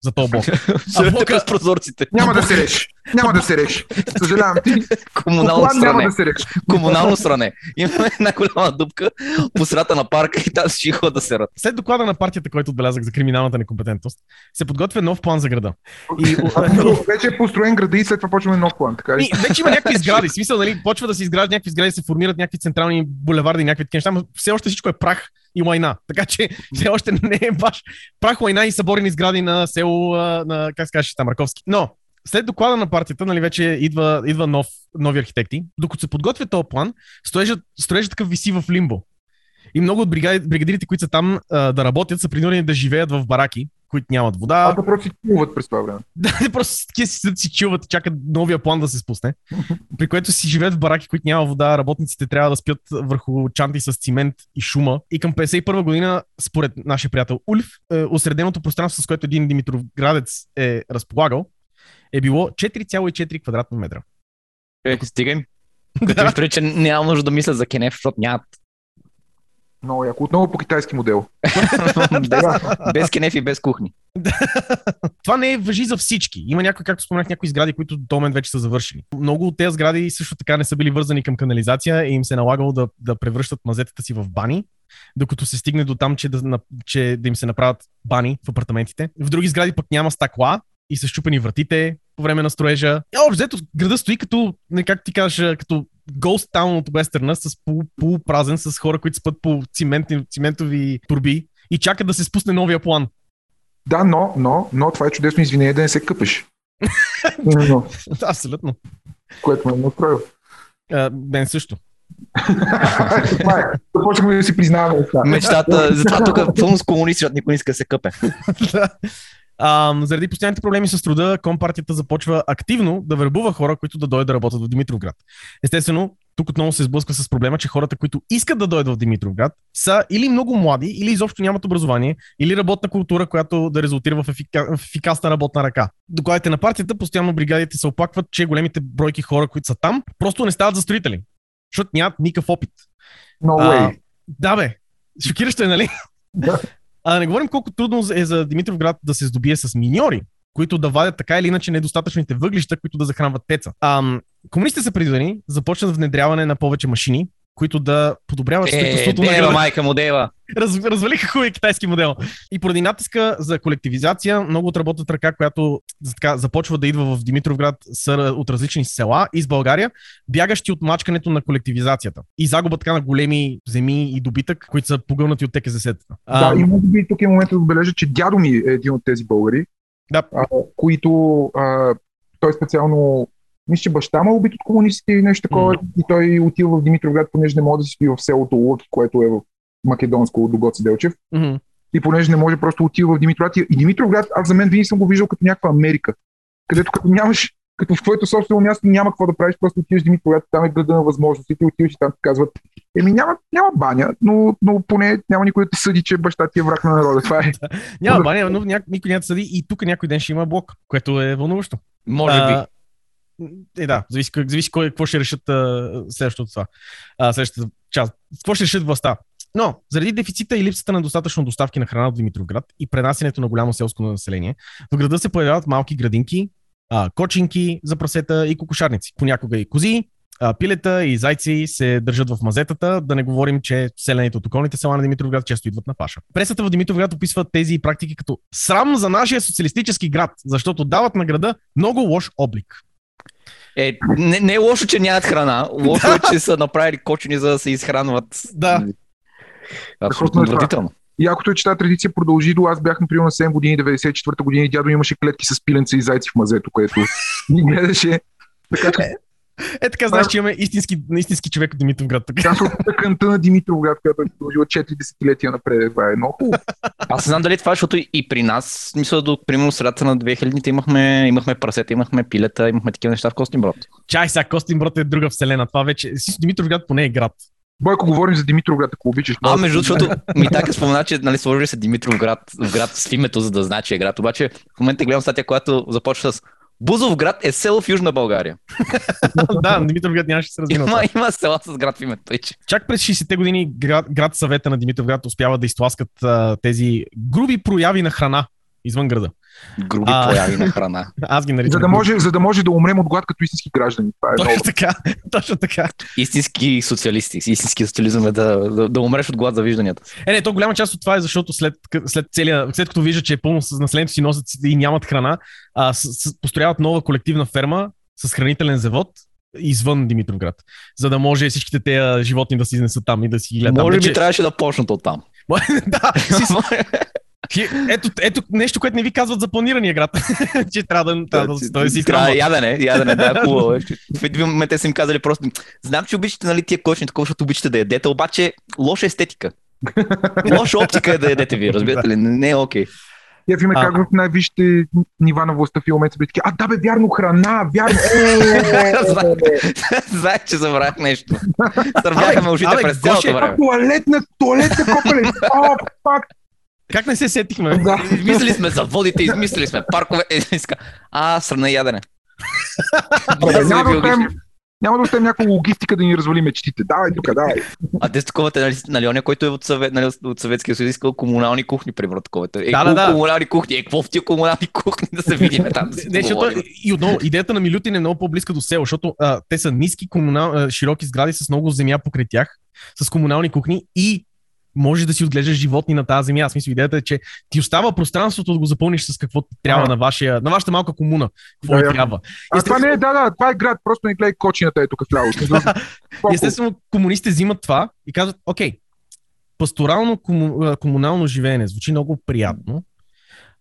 За този блок. [LAUGHS] А блока- с прозорците. Няма да се реши. Няма да се реши. Съжалявам ти. Комунално План няма стране. да се реши. Комунално стране. Имаме една голяма дупка по средата на парка и там всички ходят да се рад. След доклада на партията, който отбелязах за криминалната некомпетентност, се подготвя нов план за града. И, Вече е построен града и след това почваме нов план. Така ли? И вече има някакви сгради. Смисъл, нали, почва да се изграждат някакви сгради, се формират някакви централни булеварди, някакви такива неща, но все още всичко е прах и лайна. Така че все още не е баш прах, лайна и съборени сгради на село, на, как се каже, там, Марковски. Но, след доклада на партията, нали, вече идва, идва нов, нови архитекти. Докато се подготвя този план, строежът, строежът такъв виси в лимбо. И много от бригади, бригадирите, които са там а, да работят, са принудени да живеят в бараки, които нямат вода. А да просто си плуват през това време. [LAUGHS] Да, те просто такива си седят, си чуват и чакат новия план да се спусне. [LAUGHS] При което си живеят в бараки, които няма вода, работниците трябва да спят върху чанти с цимент и шума. И към 51 година, според нашия приятел Ульф, е, осреденото пространство, с което един Димитровградец е разполагал, е било 4,4 квадратни метра. Е, стига им. [LAUGHS] Като ми че няма нужда да мисля за Кенеф, защото нямат. Много яко. Отново по китайски модел. [LAUGHS] без, без Кенеф и без кухни. Това не е въжи за всички. Има някои, както споменах, някои сгради, които до момент вече са завършени. Много от тези сгради също така не са били вързани към канализация и им се е налагало да, да превръщат мазетата си в бани, докато се стигне до там, че да, че да им се направят бани в апартаментите. В други сгради пък няма стъкла и са щупени вратите по време на строежа. И общо взето града стои като, не как ти кажеш, като Ghost Town от Уестърна с полу, полупразен, с хора, които спят по циментни, циментови турби и чакат да се спусне новия план. Да, но, но, но това е чудесно извинение да не се къпеш. [LAUGHS] Да, абсолютно. което ме е настроил. А, мен също. [LAUGHS] Това е. Започнахме да си признаваме. Мечтата, затова тук е пълно с комунисти, защото никой не иска да се къпе. [LAUGHS] А, заради постоянните проблеми с труда, компартията започва активно да вербува хора, които да дойдат да работят в Димитровград. Естествено, тук отново се сблъсква с проблема, че хората, които искат да дойдат в Димитровград, са или много млади, или изобщо нямат образование, или работна култура, която да резултира в, ефика... в ефикасна работна ръка. Докладите на партията, постоянно бригадите се оплакват, че големите бройки хора, които са там, просто не стават за строители, защото нямат никакъв опит. No А, way. да бе, шокиращо е, нали? Да. А да не говорим колко трудно е за Димитровград да се здобие с миньори, които да вадят така или иначе недостатъчните въглища, които да захранват теца. Ам, комунистите са предвидени, започнат внедряване на повече машини, които да подобряват Е, строителството на дева, града. майка му дева. Раз, развалиха хубавия китайски модел. И поради натиска за колективизация, много от работната ръка, която така, започва да идва в Димитровград, са от различни села из България, бягащи от мачкането на колективизацията. И загуба така на големи земи и добитък, които са погълнати от ТКЗС-тата. Да, и може би тук е момента да отбележа, че дядо ми е един от тези българи, Да. а, които а, той специално мисля, че баща му е убит от комунистите или нещо такова и той отива в Димитровград, понеже не може да си спи в селото Лъки, което е в македонско до Гоце Делчев. Мгм. И понеже не може, просто отива в Димитровград. И Димитровград, аз за мен винаги съм го виждал като някаква Америка, където като нямаш, като в твоето собствено място няма какво да правиш, просто отиваш в Димитровград, там е града на възможностите, отиваш и там ти казват, еми няма, няма баня, но, но поне няма никой да те съди, че баща ти е враг на народа. Това е. [LAUGHS] Няма баня, но ня... никой няма да съди и тук някой ден ще има блок, което е вълнуващо. Може би. А, Е, да, зависи, зависи кой, какво ще решат а, следващото това. А, следващата част. Какво ще решат властта? Но, заради дефицита и липсата на достатъчно доставки на храна в Димитровград и пренасенето на голямо селско население, в града се появяват малки градинки, а, кочинки за прасета и кокошарници. Понякога и кози, а, пилета и зайци се държат в мазетата, да не говорим, че селените от околните села на Димитровград често идват на паша. Пресата в Димитровград описва тези практики като срам за нашия социалистически град, защото дават на града много лош облик. Е, не, не е лошо, че нямат храна. Лошо е, че са направили кочени, за да се изхранват. Да. Абсолютно е отвратително. Якото е, че тази традиция продължи до аз бях, например, на 7 години, 94-та година и дядо имаше клетки с пиленца и зайци в мазето, което ни гледаше. Така че Е така, знаеш, че имаме истински, истински човек от Димитровград. Аз от тъканта на Димитровград, която е продължила 4 десетилетия напред. Това е много хубаво. Аз не знам дали това е, защото и при нас, мисля, до примерно средата на 2000-те имахме, имахме прасета, имахме пилета, имахме такива неща в Костин Брод. Чай сега, Костинброд е друга вселена. Това вече. Си Димитровград поне е град. Бойко, говорим за Димитровград, ако обичаш. А, между другото, [LAUGHS] ми така спомена, че нали, сложили се Димитров град, в град с името, за да значи е град. Обаче в момента гледам статия, която започва с Бузов град е село в Южна България. [LAUGHS] да, Димитровград нямаше се развива. Има, има села с град в името. Тъй, че. Чак през 60-те години град, град съвета на Димитровград успява да изтласкат а, тези груби прояви на храна извън града. Груби А. прояви на храна. Аз ги наричам. За да, може, за да може да умрем от глад като истински граждани. Това е. Точно така, точно така. Истински социалисти. Истински социализъм е да, да, да умреш от глад за вижданията. Е, не, то голяма част от това е защото след, след, целия, след като виждат, че е пълно с населението си носят и нямат храна, а, с, с, построяват нова колективна ферма с хранителен завод извън Димитровград, за да може всичките тези животни да си изнесат там и да си ги гледат. Може би Вече- трябваше да почнат от там. [LAUGHS] да, [LAUGHS] ето, ето нещо, което не ви казват за планирания град. [LAUGHS] че трябва да, трябва да, да, си Трябва ядене, ядене, да, [LAUGHS] хубаво. е. В един момент те са им казали просто, знам, че обичате нали, тия кочни, такова, защото обичате да ядете, обаче лоша естетика. Лоша оптика е да ядете ви, разбирате ли? [LAUGHS] Не е окей. Я видим А. как в най-висшите нива на властта са така, а да бе, вярно, храна, вярно. Е, Знаех, че забравях нещо. Сървяха ме ушите през цялото време. туалетна, туалетна копеле. О, пак. Как не се сетихме? Да. Измислили сме заводите, измислили сме паркове. Е, иска. А, срана ядене. Няма да оставим, няма да оставим някаква логистика да ни развали мечтите. Давай тук, давай. А те такова, нали, нали, оня, който е от, съвет, нали, от Съветския съюз, искал комунални кухни, примерно такова. Е, Да, да, да. комунални кухни, е, какво в тия комунални кухни да се видим там? Да Не, защото и отново, идеята на Милютин е много по-близка до село, защото а, те са ниски, комунал, а, широки сгради с много земя покрай тях, с комунални кухни и може да си отглеждаш животни на тази земя. Аз мисля, идеята е, че ти остава пространството да го запълниш с какво трябва А. на, вашия, на вашата малка комуна. Какво Да, да, я. трябва. А това не е, да, да, това е град, просто не гледай кочината е тук вляво. Колко? Естествено, комунистите взимат това и казват, окей, пасторално кому, комунално живеене звучи много приятно,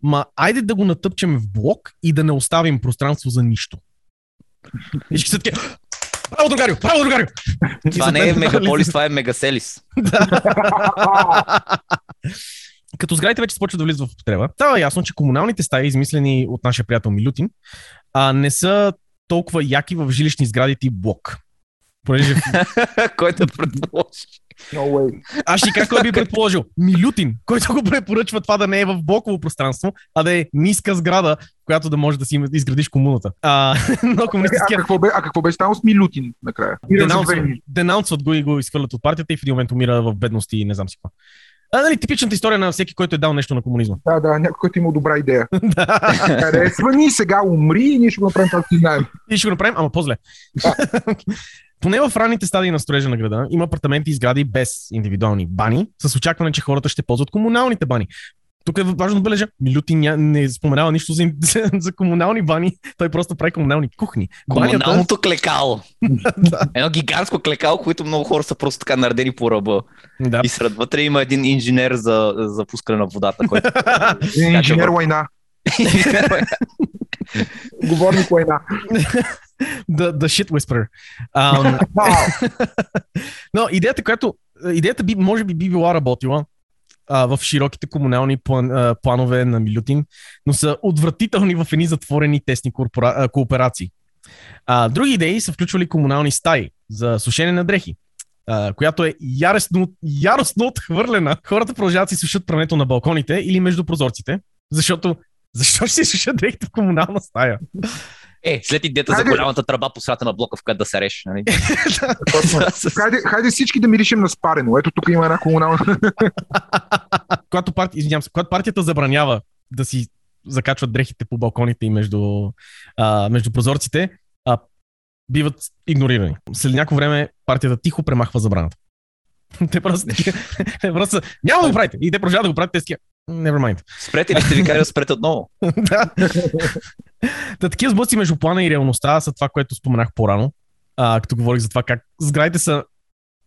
ма айде да го натъпчем в блок и да не оставим пространство за нищо. И ще са такива, Браво, другарю! Браво, другарю! Това не е мегаполис, [LAUGHS] това е мегаселис. [LAUGHS] Като сградите вече започват да влизат в употреба, става ясно, че комуналните стаи, измислени от нашия приятел Милютин, а, не са толкова яки в жилищни сгради тип блок. Понеже [LAUGHS] Който предположи. No way. аз ще кой би предположил. Милютин, който го препоръчва това да не е в блоково пространство, а да е ниска сграда, в която да може да си изградиш комуната. А, [LAUGHS] но А, комунистическия какво, бе, а какво беше станало с Милютин накрая? Денаунсват- Денаунсват го и го изхвърлят от партията и в един момент умира в бедност и не знам си какво. А, нали, типичната история на всеки, който е дал нещо на комунизма. Да, да, някой, който има добра идея. [LAUGHS] Да. Харесва ни, сега умри и ние ще го направим както знаем. И ще го направим, ама по-зле. [LAUGHS] Поне в ранните стадии на строежа на града има апартаменти и сгради без индивидуални бани, с очакване, че хората ще ползват комуналните бани. Тук е важно да бележа, Милютин ня- не споменава нищо за, [LAUGHS] за, за комунални бани, той просто прави комунални кухни. Банята, Комуналното клекало. [LAUGHS] да, Едно гигантско клекало, които много хора са просто така наредени по ръба. да. И сред вътре има един инженер за, за пускане на водата, който... Инженер Лайна. [LAUGHS] Говорник Лайна. The, the shit whisperer. Um, [LAUGHS] но идеята, която идеята би, може би би била работила а, в широките комунални план, а, планове на Милютин, но са отвратителни в едни затворени тесни корпора, а, кооперации. А, други идеи са включвали комунални стаи за сушене на дрехи, а, която е яростно, яростно отхвърлена. Хората продължават си сушат прането на балконите или между прозорците, защото защо ще си сушат дрехите в комунална стая? Е, след идеята за голямата тръба по средата на блока, в която да се реш. Нали? [LAUGHS] [LAUGHS] Хайде, хайде всички да миришем на спарено. Ето тук има една комунална. [LAUGHS] когато, парти... Извинявам се, когато партията забранява да си закачват дрехите по балконите и между, а, между прозорците, а, биват игнорирани. След някакво време партията тихо премахва забраната. те просто, те просто са, няма да го правите. И те продължават да го правят, те такива, never mind. Спрете или ще ви кажа да спрете отново. да. Та, такива сблъсъци между плана и реалността са това, което споменах по-рано, а, като говорих за това как сградите са,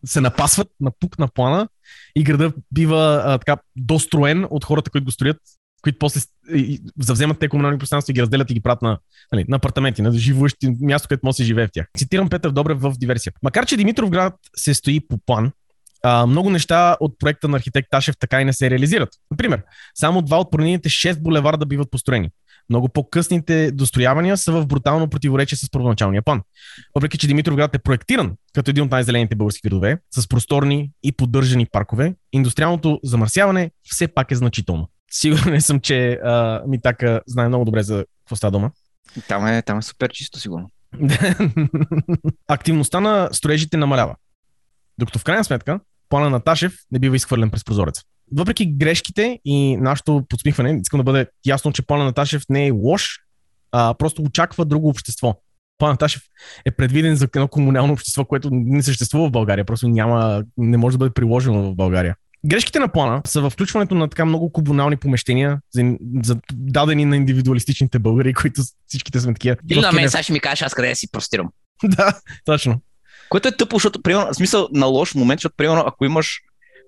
се напасват на пук на плана и града бива а, така достроен от хората, които го строят, които после завземат те комунални пространства и ги разделят и ги правят на, нали, на апартаменти, на живущи място, където може да се живее в тях. Цитирам Петър Добрев в диверсия. Макар, че Димитров град се стои по план, а, много неща от проекта на архитект Ташев така и не се реализират. Например, само два от променените 6 булеварда биват построени. Много по-късните достроявания са в брутално противоречие с първоначалния план. Въпреки, че Димитровград е проектиран като един от най-зелените български градове, с просторни и поддържани паркове, индустриалното замърсяване все пак е значително. Сигурен съм, че а, Митака знае много добре за какво става дома. Там е, там е супер чисто, сигурно. [LAUGHS] Активността на строежите намалява. Докато в крайна сметка, плана на Ташев не бива изхвърлен през прозореца. Въпреки грешките и нашето подсмихване, искам да бъде ясно, че плана на Ташев не е лош, а просто очаква друго общество. План на Ташев е предвиден за едно комунално общество, което не съществува в България, просто няма, не може да бъде приложено в България. Грешките на плана са в включването на така много комунални помещения, за, за дадени на индивидуалистичните българи, които всичките сме такива. Или на мен сега ще ми кажеш аз къде да си простирам. [LAUGHS] Да, точно. Което е тъпо, защото, примерно, в смисъл на лош момент, защото, примерно, ако имаш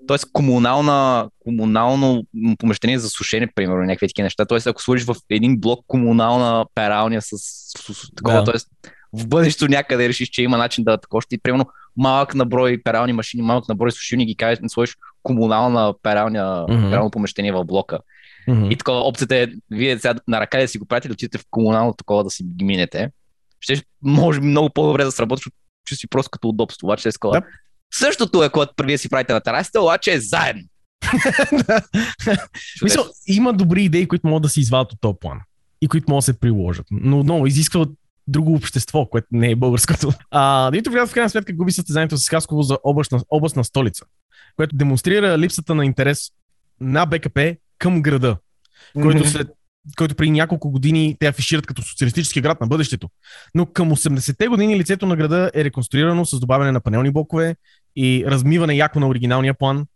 т.е. комунална, комунално помещение за сушене, примерно, някакви такива неща. Т.е. ако сложиш в един блок комунална пералня с, с, с такова, Да. т.е. в бъдещето някъде решиш, че има начин да такова, и примерно малък наброй перални машини, малък наброй сушилни ги кажеш, да сложиш комунална пералня, Мгм. перално помещение в блока. Мгм. И такова опцията е, вие сега на ръка да си го правите, да отидете в комунално такова да си ги минете. Ще може би много по-добре да сработи, защото че си просто като удобство. Обаче е скала. Да. Същото е, когато преди да си правите на терасите, обаче е заедно. [LAUGHS] В Смисъл, има добри идеи, които могат да се извадят от този план и които могат да се приложат. Но отново изисква друго общество, което не е българското. А, Димитър Влядов в крайна сметка губи състезанието с Хасково за областна, областна столица, което демонстрира липсата на интерес на БКП към града, който, след, който преди няколко години те афишират като социалистически град на бъдещето. Но към 80-те години лицето на града е реконструирано с добавяне на панелни блокове и размиване яко на оригиналния план.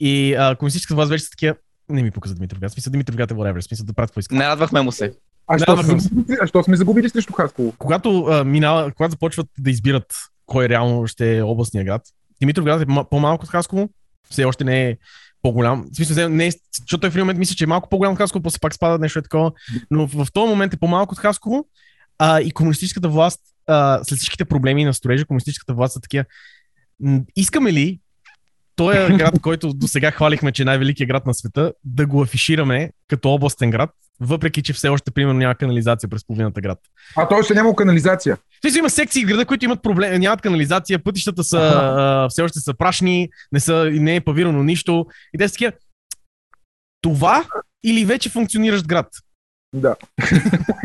И а, комунистическата власт вече са такива, не ми показа Димитър Гат. Смисъл, Димитър Гат е whatever. Смисъл да правят какво иска. Не радвахме му се. А що, сме, а що сме загубили срещу Хасково? Когато, а, минава, когато започват да избират кой реално ще е областния град, Димитър Град е ма- по-малко от Хасково, все още не е по-голям. В смисъл, не е, защото той в един момент мисля, че е малко по-голям от Хасково, после пак спада нещо е такова, но в, в този момент е по-малко от Хасково а, и комунистическата власт, а, след всичките проблеми на строежа, комунистическата власт са такива, искаме ли той е град, който до сега хвалихме, че е най-великият град на света, да го афишираме като областен град, въпреки че все още, примерно, няма канализация през половината град. А той още няма канализация. Си има секции в града, които имат проблем, нямат канализация, пътищата са, а, все още са прашни, не, са, не е павирано нищо. И те са такива, това или вече функциониращ град? Да. [LAUGHS]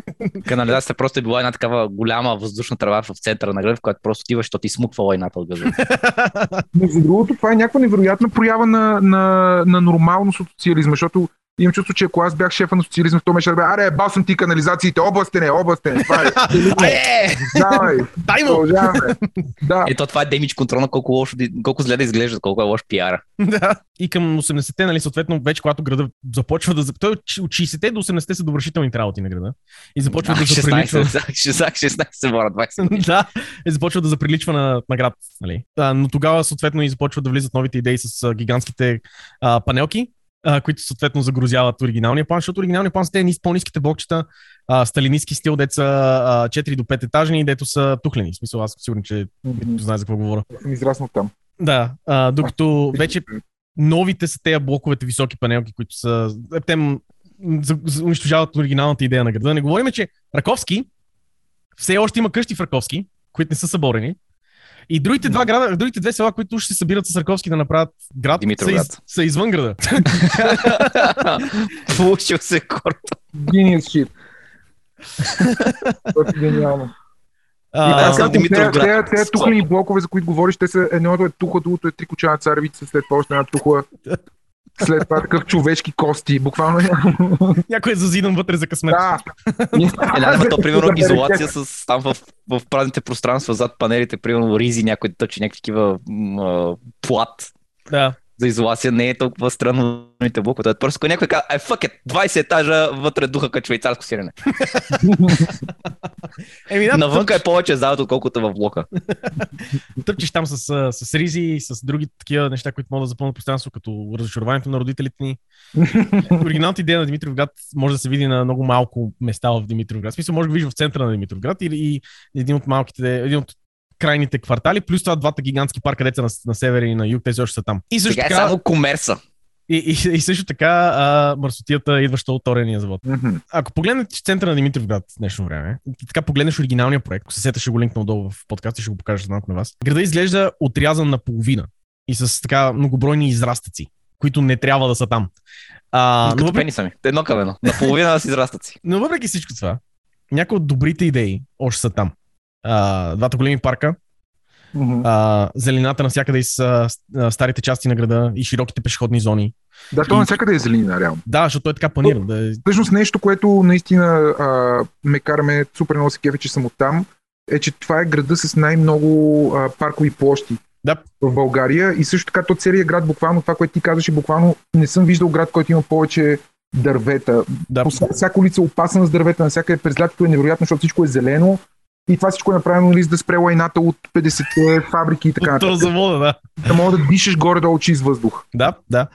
Канализацията просто е била една такава голяма въздушна трава в центъра на града, в която просто отиваш, защото ти смуквала едната от газа. [LAUGHS] Между другото, това е някаква невероятна проява на, на, на нормалност от социализма, защото имам чувство, че ако аз бях шефа на социализма, то ме ще бе, аре, бал съм ти канализациите, областен е, областен е. Това [LAUGHS] е. Давай, дай му! Да. Ето това е демидж контрол на колко, лошо, колко зле да изглежда, колко е лош пиара. Да. И към 80-те, нали, съответно, вече когато града започва да... Той от 60-те до 80-те са довършителните работи на града. И започва А, да заприличва... 16, 16, 16 мора, 20. [LAUGHS] да, и започва да заприличва на, на град. Нали. А, но тогава, съответно, и започва да влизат новите идеи с а, гигантските а, панелки, а, които съответно загрузяват оригиналния план, защото оригиналния план са те низ, по-ниските блокчета, а, сталинистски стил, деца а, 4 до 5 етажни, дето са тухлени. В смисъл, аз съм сигурен, че Мгм. знаеш за какво говоря. Съм израснал там. Да, а, докато вече новите са тези блоковете високи панелки, които са... е, Те унищожават оригиналната идея на града. Да не говорим, че Раковски все още има къщи в Раковски, които не са съборени. И другите, два града, другите две села, които ще се събират с Раковски да направят град, са, из, са извън града. [LAUGHS] Получил се корто. Shit. Това е гениално. А, аз съм Те- Димитровград. те- Те тухлени блокове, за които говориш, те са едното е туха, другото е три кочана царевица, след това още една туха. След това такъв човешки кости. Буквално е. някой е зазидан вътре за късмет. Да. Е, [LAUGHS] да, то, примерно, изолация с там в, в празните пространства, зад панелите, примерно, ризи, някой тъчи някакви такива плат да. За изолация, не е толкова странно новите блокове. Просто ако някой казва, ай, fuck it, 20 етажа, вътре духа като швейцарско сирене. [LAUGHS] Еми, да, Навънка е повече залата, отколкото в блока. [LAUGHS] тъпчеш там с, с ризи, с други такива неща, които могат да запълнят пространство, като разочарованието на родителите ни. [LAUGHS] Оригиналната идея на Димитровград може да се види на много малко места в Димитровград. В смисъл, може да видиш в центъра на Димитровград или и един от малките, един от крайните квартали, плюс това двата гигантски парка, деца на, на север и на юг, тези още са там. И също Сега е така, само комерса. и, и, и също така а, мърсотията, идваща от Орения завод. Мгм. Ако погледнеш центъра на Димитровград в днешно време и така погледнеш оригиналния проект, ако се сета, ще го линкна отдолу в подкаста, ще го покажа знаят на вас. Града изглежда отрязан на половина и с така многобройни израстъци, които не трябва да са там. А, но, Като въпреки, пениса ми. Едно към едно. Наполовина израстат си. [LAUGHS] но въпреки всичко това, някои от добрите идеи още са там. А, двата големи парка, Мгм. а, зелената навсякъде из а, старите части на града и широките пешеходни зони. Да, то навсякъде е зелена, реално. Да, защото е така планирано. Да е... Всъщност нещо, което наистина а, ме караме супер много се кефе, че съм оттам, е, че това е града с най-много а, паркови площи Да. в България и също така то целият град, буквално това, което ти казваше, буквално не съм виждал град, който има повече дървета. Да. По всяка улица е опасна с дървета, навсякъде през лятото е невероятно, защото всичко е зелено и това всичко е направено нали, за да спре лайната от 50-те фабрики и така От нататък. завода, да. Да мога да дишаш горе-долу чист въздух. Да, да.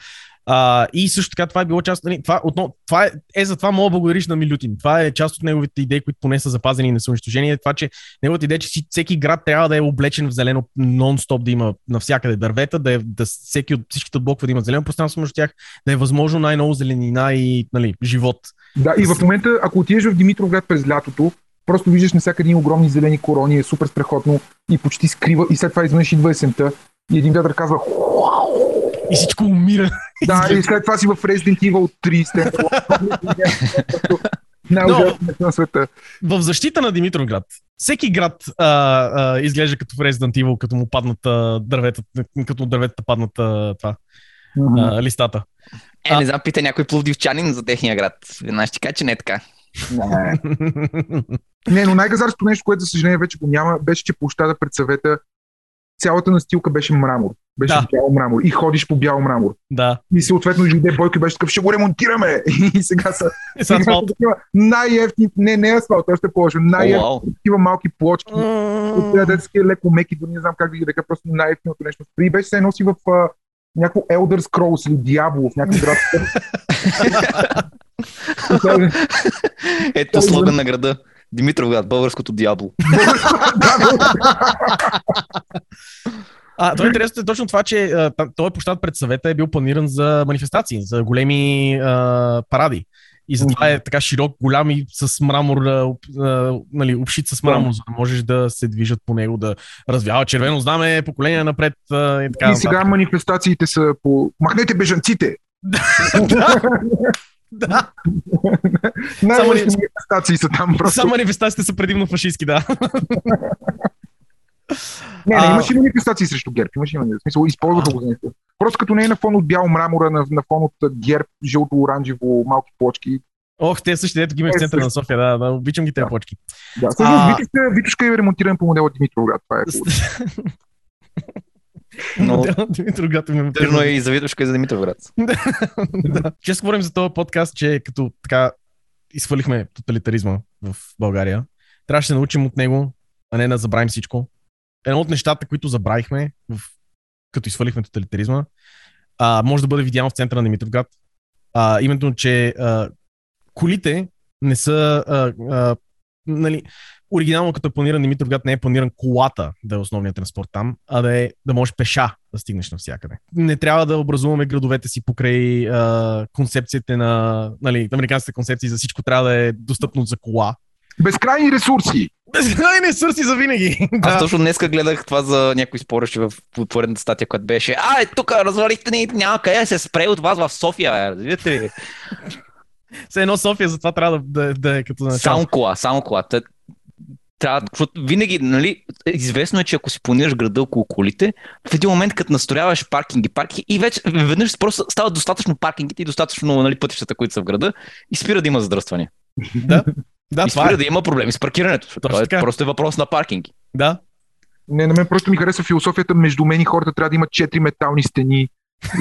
А, и също така това е било част. Нали, това, отново, това е, е за това мога да благодариш на Милютин. Това е част от неговите идеи, които поне са запазени и не са унищожени. Е това, че неговата идея, че всеки град трябва да е облечен в зелено нон-стоп, да има навсякъде дървета, да, е, да всеки от всичките блокове да има зелено пространство между тях, да е възможно най-много зеленина и нали, живот. Да, и в момента, ако отидеш в Димитровград през лятото, просто виждаш навсякъде едни огромни зелени корони, е супер страхотно и почти скрива, и след това изведнъж идва есента и един вятър казва И всичко умира. да, [LAUGHS] и след това си в Resident Evil 3 сте. Най-ужасното на света. В защита на Димитровград. Всеки град а, а, изглежда като в Resident Evil, като му паднат а, дървета, като дърветата паднат а, това, а, листата. Е, не знам, пита някой пловдивчанин за техния град. Веднага ще ти кажа, че не е така. [LAUGHS] Не. Но най-газарското нещо, което за съжаление вече го няма, беше, че площада пред съвета цялата настилка беше мрамор. Беше Да. бял мрамор. И ходиш по бял мрамор. да. И съответно дойде Бойко и беше такъв, ще го ремонтираме. [LAUGHS] И сега са сега са такива най-ефтини, не, не асфалт, още по-лошо, вау. такива малки плочки. От тези детски леко меки, дори не знам как да ги река, просто най-ефтиното нещо. И беше се носи в а, някакво Elder Scrolls или Diablo в някакъв град. [LAUGHS] Ето слоган на града. Димитровград, българското дяволо. [LAUGHS] А, това е интересно е точно това, че този площад пред съвета е бил планиран за манифестации, за големи а, паради. И затова е така широк, голям и с мрамор, а, а, нали, обшит с мрамор, за да можеш да се движат по него, да развява червено знаме, поколение напред а, и така. И сега нататък. манифестациите са по... Махнете бежанците! [LAUGHS] да, [LAUGHS] Само- манифестации са там просто. само манифестациите са предимно фашистски, да. Не, не, имаше манифестации срещу ГЕРБ. Имаше. В смисъл, използваха го за нещо. Просто като не е на фон от бял мрамора, на, на фон от ГЕРБ, жълто-оранжево, малки плочки. Ох, те същите, ето ги има в Е, центъра на също. София, да, да, обичам ги тези Да. почки. Да, всъщност А- Витушка, Витушка е ремонтиран по модела Димитровград. Това е [LAUGHS] Но [LAUGHS] ми тъжно е и за Витушка и за Димитровград. [LAUGHS] да. Често говорим за този подкаст, че като така изхвърлихме тоталитаризма в България, трябваше да научим от него, а не да забравим всичко. Едно от нещата, които забравихме, в... като изхвърлихме тоталитаризма, а, може да бъде видяно в центъра на Димитровград. А, именно, че а, колите не са. А, а, нали, оригинално като е планиран Димитровград не е планиран колата да е основният транспорт там, а да, е, да можеш пеша да стигнеш навсякъде. Не трябва да образуваме градовете си покрай а, концепциите на нали, американските концепции за всичко трябва да е достъпно за кола. Безкрайни ресурси! Безкрайни сърси за винаги. Аз да. точно днеска гледах това за някой спорещи в поредната статия, която беше. А, е, тук развалихте ни, няма къде да се спре от вас в София, бе, разбирате ли? Все едно София, затова трябва да, да, да е като начало. Само кола, само кола. Трябва, защото винаги, нали, известно е, че ако си планираш града около колите, в един момент, като настрояваш паркинги, паркинги и вече веднъж просто стават достатъчно паркингите и достатъчно нали, пътищата, които са в града и спира да има задръстване. Да, да и спира е. да има проблеми с паркирането. това е така. просто е въпрос на паркинги. Да. Не, на мен просто ми харесва философията. Между мен и хората трябва да има четири метални стени. [LAUGHS]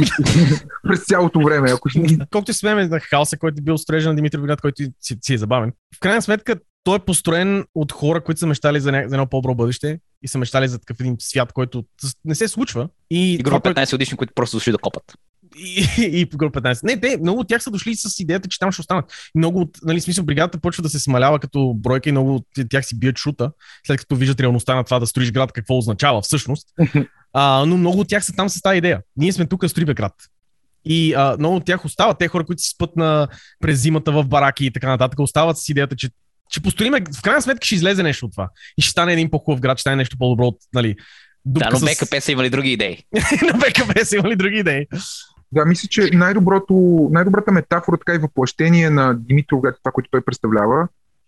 през цялото време. Ако. Колкото смеем на хаоса, който е бил строежа на Димитър Град, който си, си е забавен. В крайна сметка, той е построен от хора, които са мечтали за, ня... за едно по-добро бъдеще и са мечтали за такъв един свят, който не се случва. И, И група 15 годишни, които просто дошли да копат. и, и, и група 15. Не, те, много от тях са дошли с идеята, че там ще останат. Много от, нали, смисъл, бригадата почва да се смалява като бройка и много от тях си бият шута, след като виждат реалността на това да строиш град, какво означава всъщност. А, но много от тях са там с тази идея. Ние сме тук, строиме град. И а, много от тях остават, те хора, които си спът на през зимата в бараки и така нататък, остават с идеята, че ще построиме, в крайна сметка ще излезе нещо от това. И ще стане един по-хубав град, ще стане нещо по-добро от, нали, Да, но с- БКП са имали други идеи. [LAUGHS] на БКП са имали други идеи. Да, мисля, че най-доброто, най-добрата метафора, така и въплъщение на Димитровград, това, което той представлява,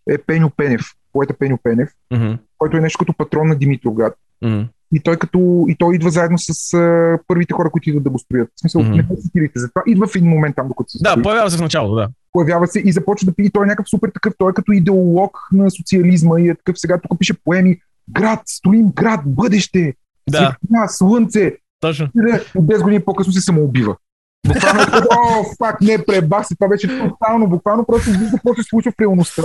е Пеню Пенев, поета Пеню Пенев, Мгм, който е нещо като патрон на Димитровград. мгм. И той, като, и той идва заедно с а, първите хора, които идват да го строят. В смисъл, Мгм. не се цитирайте за това. Идва в един момент там, докато се Да, строи. появява се в началото, да. появява се и започва да пие. Той е някакъв супер такъв, той е като идеолог на социализма и е такъв сега тук пише поеми. Град, строим град, бъдеще, Да, светлина, слънце. точно. И 10 години по-късно се самоубива. Буквално, е [LAUGHS] о, фак, не, пребах се, това беше тотално, буквално просто вижда какво се случва в реалността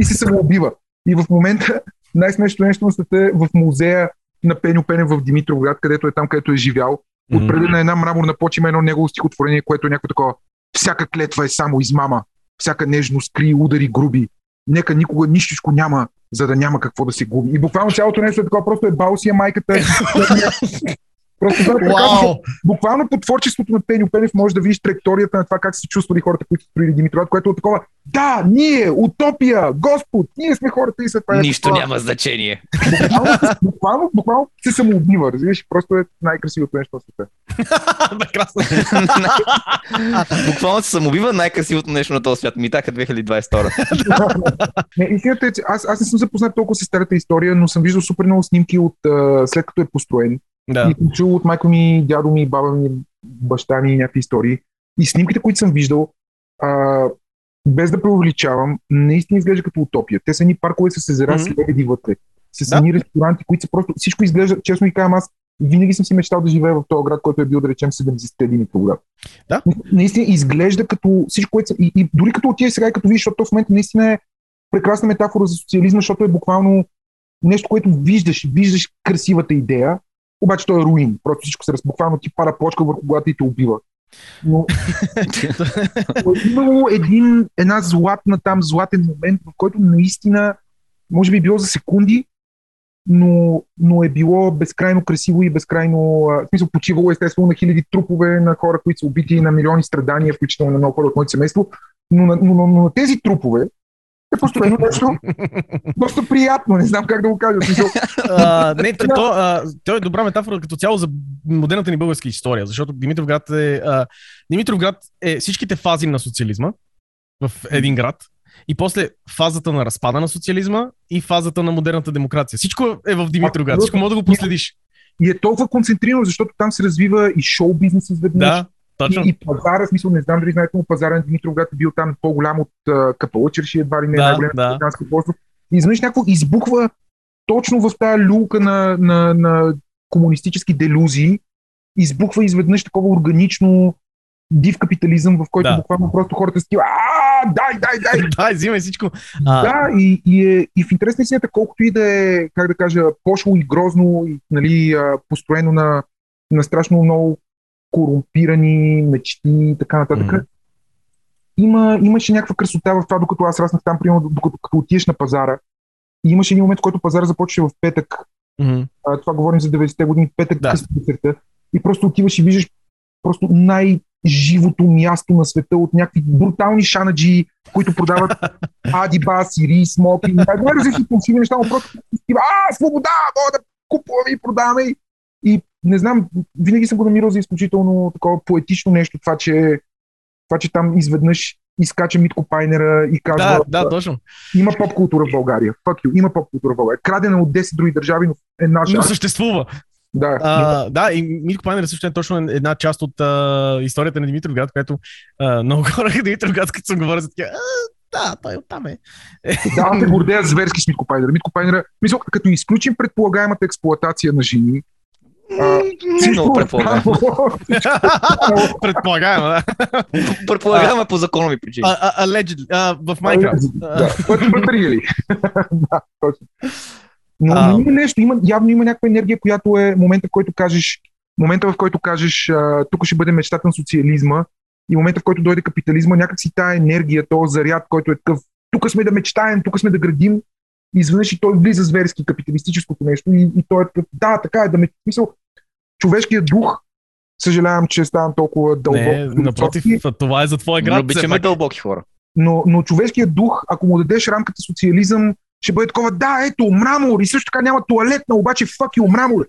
и се самоубива. И в момента [LAUGHS] най-смешното нещо на света е в музея на Пеню Пенев в Димитровград, където е там, където е живял. Отпреди на една мраморна почва има едно негово стихотворение, което е някакво такова. Всяка клетва е само измама, всяка нежност крие удари груби. Нека никога нищичко няма, за да няма какво да се губи. И буквално цялото нещо е такова, просто е Баусия майката. [LAUGHS] Просто да, Вау! буквално по творчеството на Пеню Пенев може да видиш траекторията на това как се чувствали хората, които са строили Димитров, което е такова. Да, ние, утопия, Господ, ние сме хората и след това. е Нищо такова. няма значение. Буквално, буквално, буквално се самоубива, разбираш, просто е най-красивото нещо на света. [LAUGHS] Прекрасно. [LAUGHS] Буквално се самоубива най-красивото нещо на този свят. Митаха 2022. [LAUGHS] Не, истината е, че аз, аз не съм запознат толкова с старата история, но съм виждал супер много снимки от след като е построен. Да. И съм чул от майка ми, дядо ми, баба ми, баща ми някакви истории. И снимките, които съм виждал, а, без да преувеличавам, наистина изглежда като утопия. Те са ни паркове с езера, Мгм. с лебеди вътре. С Да. едни ресторанти, които са просто... Всичко изглежда, честно ви казвам, аз винаги съм си мечтал да живея в този град, който е бил, да речем, 70-те Димитровград. Да. Наистина изглежда като всичко, което са... И, и дори като отидеш сега и като видиш, защото в момента наистина е прекрасна метафора за социализма, защото е буквално нещо, което виждаш, виждаш красивата идея, обаче той е руин. Просто всичко се раз... буквално ти пара почка върху главата и те убива. [LAUGHS] Но е имало един, една златна там, златен момент, в който наистина, може би било за секунди, но, но е било безкрайно красиво и безкрайно, в смисъл, почивало естествено на хиляди трупове на хора, които са убити, на милиони страдания, включително на много хора от моето семейство, но, на- но, но, но на тези трупове е построено нещо доста приятно, не знам как да го кажа. [LAUGHS] А, не, то, то, а, то е добра метафора като цяло за модерната ни българска история, защото Димитровград е, а, Димитровград е всичките фази на социализма в един град и после фазата на разпада на социализма и фазата на модерната демокрация. Всичко е в Димитровград, всичко може да го последиш. и е толкова концентрирано, защото там се развива и шоу бизнес изведнъж. Да, точно. И, и пазара, смисъл, не знам дали знаете, но пазара на Димитровград е бил там по-голям от uh, Капалъчерши, едва ли не Да, най-голям да. британски полуостров. И изведнъж някакво избухва точно в тази люлка на, на, на комунистически делюзии, избухва изведнъж такова органично див капитализъм, в който Да. буквално просто хората са такива, дай, дай, дай, [LAUGHS] да, взимай всичко. А, да, и, и, е, и в интерес на истината, колкото и да е, как да кажа, пошло и грозно, и, нали, построено на, на страшно много корумпирани мечти и така нататък, Мгм. има, имаше някаква красота в това, докато аз раснах там, примерно, докато като отиеш на пазара. И имаше един момент, в който пазара започваше в петък. мгм. А, това говорим за 90-те години, петък, Да. вечерта. И просто отиваш и виждаш просто най-живото място на света от някакви брутални шанаджи, които продават адибас и рис, моки, най-различни фалшиви неща, но просто а, свобода, мога да купуваме и продаваме. Не знам, винаги съм го намирал за изключително такова поетично нещо, това, че, това, че там изведнъж изкача Митко Пайнера и казва, Да, да, точно. има поп култура в България. Fuck you, има поп култура в България. Крадена от 10 други държави, но е наша. Но съществува. Да. А, да, и Митко Пайнер също е точно една част от а, историята на Димитровград, която а, много хора в Димитровград, като съм говорил за такива, «А, да, той оттам е. Да, аз се гордея зверски с Митко Пайнера. Митко Пайнера, мисля, като изключим предполагаемата експлоатация на жени, [LAUGHS] а, Много предполагам. останало- Предполагаемо, да. Предполагаме по законови причини. Allegedly, в Майнкрафт. [LAUGHS] Да, точно. Но, А. има нещо, има, явно има някаква енергия, която е момента, в който кажеш, момента, в който кажеш, а, тук ще бъде мечтата на социализма и момента, в който дойде капитализма, някак си тая енергия, този заряд, който е такъв, тук сме да мечтаем, тук сме да градим, изведнъж и той влиза зверски капиталистическото нещо и, и той е такъв, да, така е, да ме, мисъл, човешкият дух, съжалявам, че ставам толкова дълбок. Не, напротив, това е за твоя Не град. все обичаме дълбоки хора. но, но човешкият дух, ако му дадеш рамката социализъм, ще бъде такова, да, ето, мрамор, и също така няма туалетна, обаче фак и мрамор.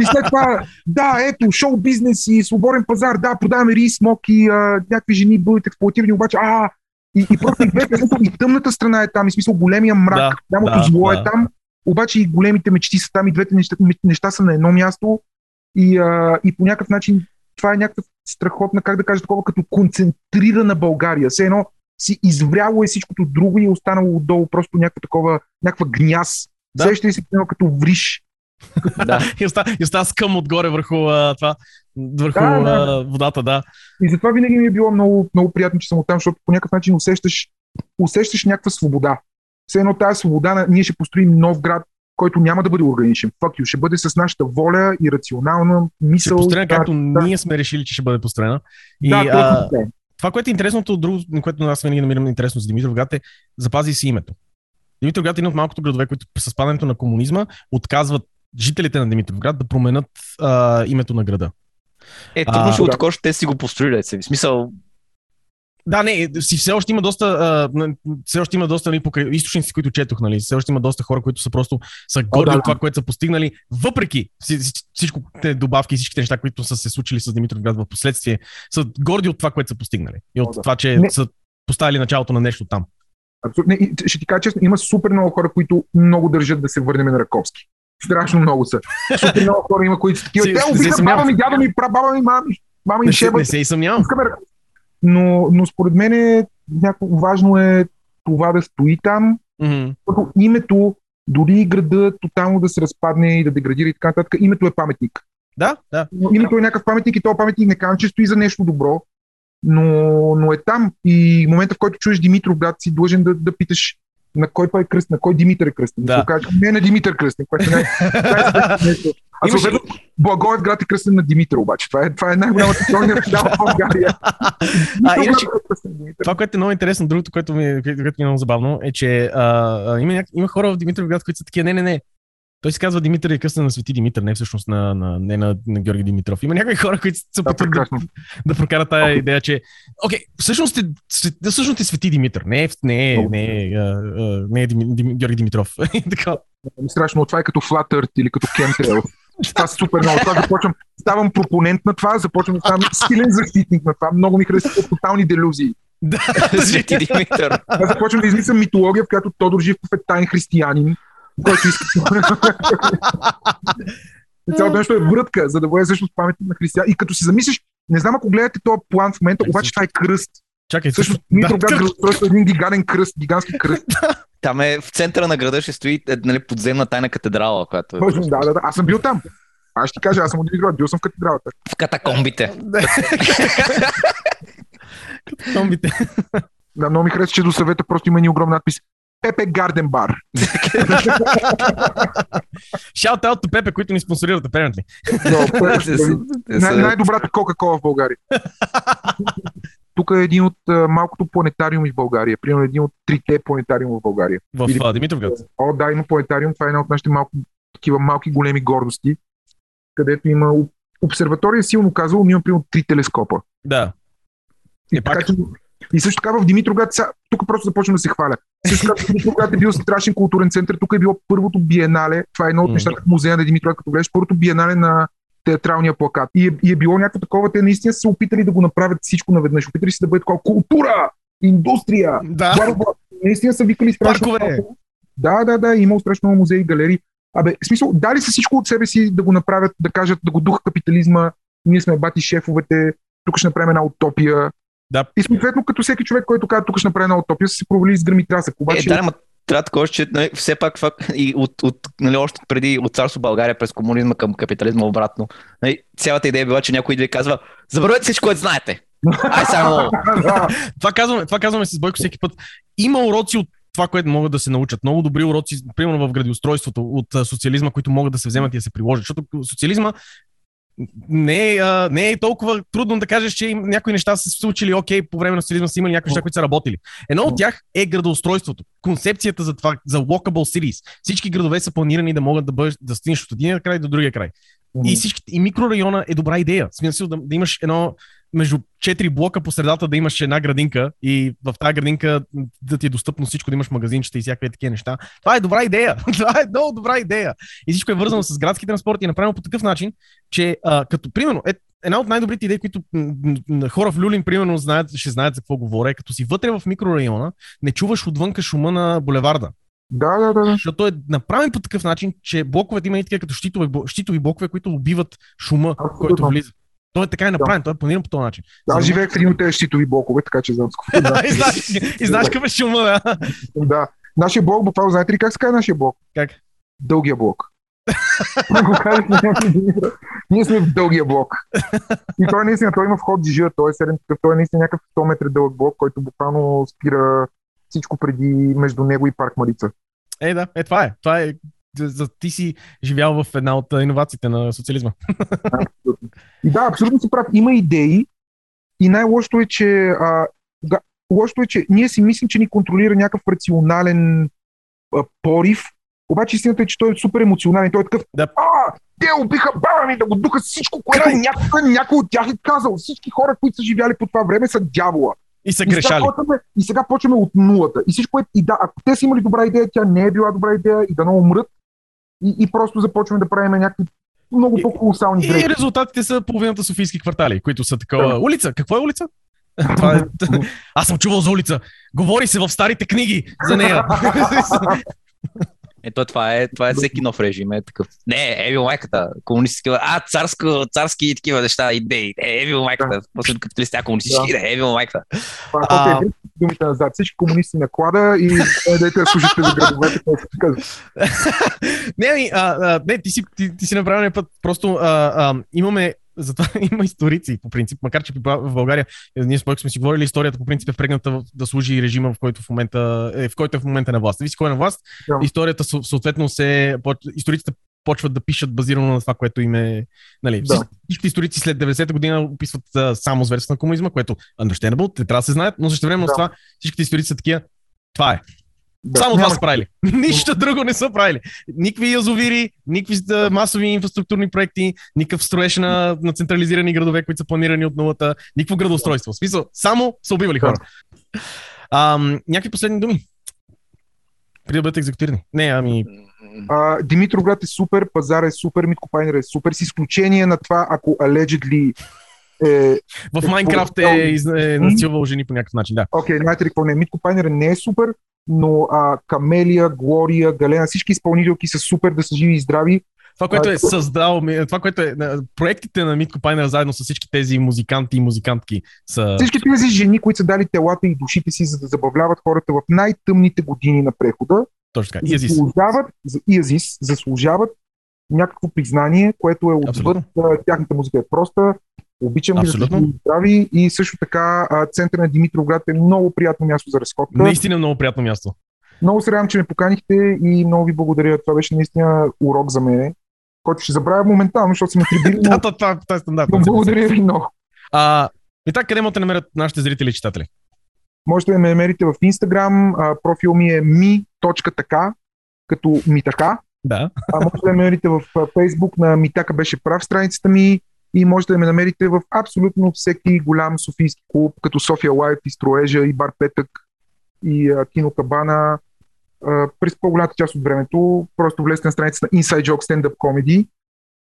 И след това, да, ето, шоу бизнес и свободен пазар, да, продаваме рис, моки, а, някакви жени бъдат експлуатирани, обаче, а, и, и просто и, двете, и тъмната страна е там, и смисъл големия мрак, Да, голямото да, зло да. е там, обаче и големите мечти са там, и двете неща, неща са на едно място, и, а, и по някакъв начин това е някаква страхотна, как да кажа, такова като концентрирана България. Все едно си извряло е всичкото друго и е останало отдолу просто някаква такова, някаква гняз. Да. Сеща ли се едно като вриш? [LAUGHS] Да. И остава, скъм отгоре върху а, това, върху Да, да. а, водата, да. И затова винаги ми е било много, много приятно, че съм оттам, защото по някакъв начин усещаш, усещаш някаква свобода. Все едно тази свобода, ние ще построим нов град, който няма да бъде органичен. Fuck you, ще бъде с нашата воля и рационална Ще мисъл. е построена Да, както да. ние сме решили, че ще бъде построена. И, Да, а, така. това, което е интересното, друго, което аз винаги намирам интересно за Димитровград е, запази си името. Димитровград е един от малкото градове, които с падането на комунизма отказват жителите на Димитровград да променят а, името на града. Е, трудно ще го такова, ще те си го построили. В смисъл, Да, не, си все още има доста, а, все още има доста нали, покрай източници, които четох, нали, все още има доста хора, които са просто са горди да, от това, което са постигнали, въпреки вси- вси- всичко те добавки и всичките неща, които са се случили с Димитровград в последствие, са горди от това, което са постигнали. И от О, да. това, че Не. са поставили началото на нещо там. Абсолютно. И ще ти кажа честно, има супер много хора, които много държат да се върнем на Раковски. Страшно много са. Супер много хора има, които са такива. Те убиха баба ми, дядо ми, прабаба ми, мама ми, мама се, шеба. не се и съмнявам. Искаме Раковски. Но, но според мен е, някакво важно е това да стои там, защото името, дори града тотално да се разпадне и да деградира и така нататък, името е паметник. Да, да. Името е някакъв паметник и този паметник не казвам, че стои за нещо добро, но, но е там. И в момента, в който чуеш Димитровград, си длъжен да, да питаш на кой па е кръст, на кой Димитър е кръстен. Да. Кажеш, не на Димитър кръстен, което не е [LAUGHS] най-светлото нещо. А Имаше- съответно, Благоевград град е кръстен на Димитър обаче. Това е, това е най-голямата история в [LAUGHS] България. А, иначе- е Димитър. Това, което е много интересно, другото, което ми, което ми е много забавно, е, че а, а, има, има хора в Димитровград, които са такива, не, не, не. Той се казва Димитър и е късна на Свети Димитър, не всъщност на, на, не на, на Георги Димитров. Има някои хора, които се Да, опитват да, прекрасно. да прокарат тая идея, че Окей, всъщност, е, всъщност е Свети Димитър, не е, не е, не е, не е Дими, Дими, Георги Димитров. [LAUGHS] Така. Страшно, но това е като Earth или като Chemtrail. Това е супер много. Това започвам, ставам пропонент на това, започвам да ставам силен защитник на това. Много ми харесва тези тотални делюзии. [LAUGHS] Да, [LAUGHS] Свети Димитър. Аз започвам да измислям митология, в която Тодор Живков е тайн християнин, който иска. [LAUGHS] Цялото нещо е врътка, за да бъде всъщност паметник на християн. И като си замислиш, не знам ако гледате този план в момента, обаче това е кръст. чакай, Всъщност, да, Митроград как- градостройство е един гигантен кръст, гигантски кръст. [LAUGHS] Там е в центъра на града ще стои е, нали, подземна тайна катедрала, която е Точно, да, да, да. Аз съм бил там. Аз ще ти кажа, аз съм от Димитроград, бил съм в катедралата. в катакомбите. Томбите. [LAUGHS] Да, много ми харесва, че до съвета просто има ни огромен надпис. Пепе Гарден Бар. Shout out to Пепе, които ни спонсорират, apparently. [LAUGHS] Най-добрата Кока-Кола в България. [LAUGHS] Тук е един от а, малкото планетариуми в България. Примерно един от трите планетариума в България. В Или- Димитровград. О, да, има планетариум. Това е една от нашите малко, такива малки големи гордости, където има об- обсерватория, силно казало, но има примерно три телескопа. Да. И, Е, пак. така, че, и също така в Димитроград, сега- тук просто започвам да се хваля. Също Димитроград е бил страшен културен център, тук е било първото биенале, това е едно от нещата в музея на Димитроград, като гледаш, първото биенале на театралния плакат. И е, и е било някакво такова, те наистина са се опитали да го направят всичко наведнъж. Опитали се да бъде такова култура, индустрия, Да. бла. Наистина са викали страшно много. Да, да, да, имал страшно много музеи и галерии. Абе, в смисъл, дали са всичко от себе си да го направят, да кажат, да го духа капитализма, ние сме бати шефовете, тук ще направим една утопия. Да. И съответно, като всеки човек, който казва, тук ще направим една утопия, са се провали с гръм и трясък. Е, Обаче, да, ама трябва да кажа, че нали, все пак фак, и от, от, нали, още преди от царство България през комунизма към капитализма обратно. Нали, цялата идея е била, че някой идва и казва, забравете всичко, което знаете. Ай само. [LAUGHS] Това казваме, това казваме с Бойко всеки път. Има уроци от това, което могат да се научат. Много добри уроци, примерно в градиустройството от социализма, които могат да се вземат и да се приложат. Защото социализма не е, а, не е толкова трудно да кажеш, че им- някои неща са се случили, окей, по време на социализма са имали някои неща, които са работили. Едно от тях е градоустройството. Концепцията за това, за walkable cities. Всички градове са планирани да могат да, бъдеш, да стигнеш от един край до другия край. И, всички, и микрорайона е добра идея. Смисъл да, да имаш едно между четири блока по средата да имаш една градинка и в тази градинка да ти е достъпно всичко, да имаш магазинчета и всякакви такива неща. Това е добра идея. [LAUGHS] Това е много добра идея. И всичко е вързано с градски транспорт и е направено по такъв начин, че а, като примерно, е, една от най-добрите идеи, които хора в Люлин, примерно, знаят, ще знаят за какво говоря, е като си вътре в микрорайона, не чуваш отвънка шума на булеварда. Да, да, да, да. Защото е направен по такъв начин, че блоковете има и такива като щитови, щитови блокове, които убиват шума, Абсолютно. който влиза. Той е така е направен, той е планиран по този начин. За Аз да живеех в един от тези щитови блокове, така че знам с може- [LAUGHS] и знаеш, и знаеш какъв е шума, да. да. Нашия блок, буквално, знаете ли как се казва нашия блок? Как? Дългия блок. Ние сме в дългия блок. И той наистина, той има вход жижа, той е 7 такъв, той е наистина някакъв 100 метра дълъг блок, който буквално спира всичко преди между него и парк Марица. Е, да, е, това е. Това е. Ти си живял в една от иновациите на социализма. Абсолютно. Да, абсолютно си прав. Има идеи и най-лошото е, че а, лошото е, че ние си мислим, че ни контролира някакъв рационален а, порив, обаче истината е, че той е супер емоционален. Той е такъв, Да. а, те убиха баба ми да го духа всичко, което някой, някой от тях е казал. Всички хора, които са живяли по това време, са дявола. И са И сега, грешали. почваме, и сега почваме от нулата. И всичко е, и да, ако те са имали добра идея, тя не е била добра идея и да не умрат. И, и просто започваме да правим някакви много И- по-колосални И грешки. резултатите са половината софийски квартали, които са такова. Улица. Какво е улица? Това е... Аз съм чувал за улица. Говори се в старите книги за нея. [LAUGHS] Ето това е, това е всеки нов режим. Е такъв. Не, еви майката. Комунистически. А, царско, царски такива неща, идеи. Е, еви майката. После капиталисти, а комунистически, да. еви майката. Това е А- думите назад. Всички комунисти на клада и дайте да служите за градовете. [LAUGHS] не, а, а, не, ти си, ти, ти си направил път. Просто а, а, имаме затова [LAUGHS] има историци, по принцип, макар че в България, е, ние с сме си говорили, историята по принцип е впрегната да служи режима, в който в момента е, в който е в момента на власт. Зависи кой е на власт, Да. историята съ- съответно се, историците почват да пишат базирано на това, което им е... Нали, Да. всички- историци след 90-та година описват а, само зверство на комунизма, което understandable, те трябва да се знаят, но също време с Да. това всичките историци са такива, това е. Да, Само това са правили. [LAUGHS] Нищо друго не са правили. Никакви язовири, никакви а, масови инфраструктурни проекти, никакъв строеж на, на централизирани градове, които са планирани от нулата, никакво градоустройство. В смисъл, само са убивали хора. Ам, някакви последни думи? Преди да бъдете екзекутирани. Не, ами... А, Димитровград е супер, пазар е супер, Митко Пайнер е супер, с изключение на това, ако allegedly е... В Е, Майнкрафт е, е насилвал жени по някакъв начин, да. Окей, знаете ли какво не? Митко Пайнер не е супер, но а, Камелия, Глория, Галена, всички изпълнителки са супер да са живи и здрави. Това, което е създал, това, което е, проектите на Митко Пайнер заедно с всички тези музиканти и музикантки са... Всички тези жени, които са дали телата и душите си, за да забавляват хората в най-тъмните години на прехода, Точно така. И Азис. заслужават, за- и Азис, заслужават някакво признание, което е отвъд Абсолютно. тяхната музика е проста. Обичам ги да здрави и също така а, центъра на Димитровград е много приятно място за разходка. Наистина много приятно място. Много се радвам, че ме поканихте и много ви благодаря. Това беше наистина урок за мен, който ще забравя моментално, защото съм трибили, [LAUGHS] Да, това, това, това е стандарт. но благодаря ви много. А, и така, къде могат да намерят нашите зрители и читатели? Можете да ме намерите в Instagram, профил ми е mi.така, като ми така. Да. А можете да ме намерите в Facebook на Митака беше прав страницата ми и можете да ме намерите в абсолютно всеки голям софийски клуб, като София Лайф и Строежа и Бар Петък и а, Кино Кабана. А, през по-голямата част от времето просто влезте на страницата на Inside Joke Stand Up Comedy.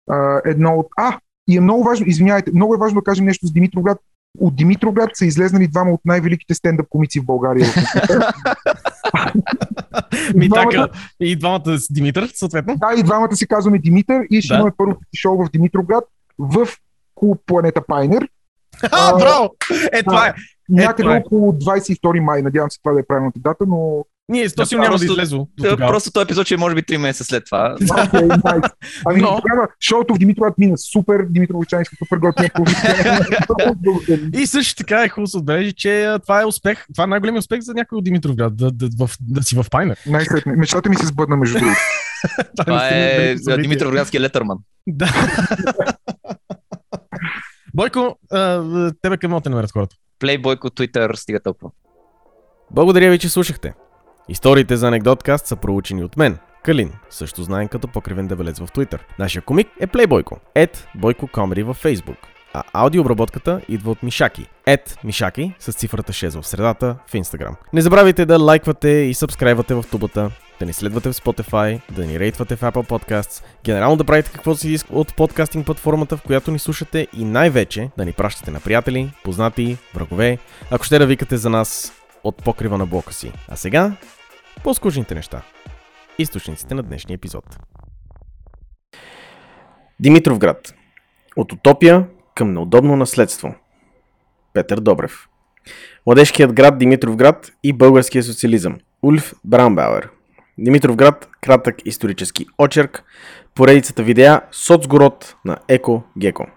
А, едно от... А, и е много важно, извинявайте, много е важно да кажем нещо с Димитровград. От Димитровград са излезнали двама от най-великите стендъп комици в България. [LAUGHS] Митака и двамата с Димитър, съответно. Да, и двамата се казваме Димитър и ще Да. имаме първото си шоу в Димитровград в клуб Планета Пайнер. А, браво! Е, това е. Някъде това е. около 22 май. Надявам се това да е правилната дата, но... Ние с Да, този няма да тогава. Просто този епизод ще е може би 3 месеца след това. [LAUGHS] Okay, nice. Ами, Но- тогава шоуто в Димитровград мина супер. Димитровичани са супер готини. И също така е хубаво да се отбележи, че това е успех. Това е най-големият успех за някой от Димитровград, да, да, в, да си в Пайнер. Най-сетне. Мечтата ми се сбъдна между другото. [LAUGHS] Това е. Димитър Врядския летърман. Да. [LAUGHS] Бойко, а, тебе къде могат да намерят хората? Плейбойко, Twitter, стига толкова. Благодаря ви, че слушахте. Историите за анекдоткаст са проучени от мен, Калин, също знаен като покривен дебелец в Twitter. Нашия комик е Плейбойко, ед Бойко Комеди във Facebook. А аудиообработката идва от Мишаки. Ед Мишаки с цифрата 6 в средата в Instagram. Не забравяйте да лайквате и сабскрайбвате в тубата, да ни следвате в Spotify, да ни рейтвате в Apple Podcasts, генерално да правите каквото си иска от подкастинг платформата, в която ни слушате и най-вече да ни пращате на приятели, познати, врагове, ако ще да викате за нас от покрива на блока си. А сега, по-скучните неща. Източниците на днешния епизод. Димитровград. От утопия към неудобно наследство. Петър Добрев. Младежкият град Димитровград и българския социализъм. Ульф Браунбауер. Димитровград, кратък исторически очерк, поредицата видеа Соцгород на Еко Геко.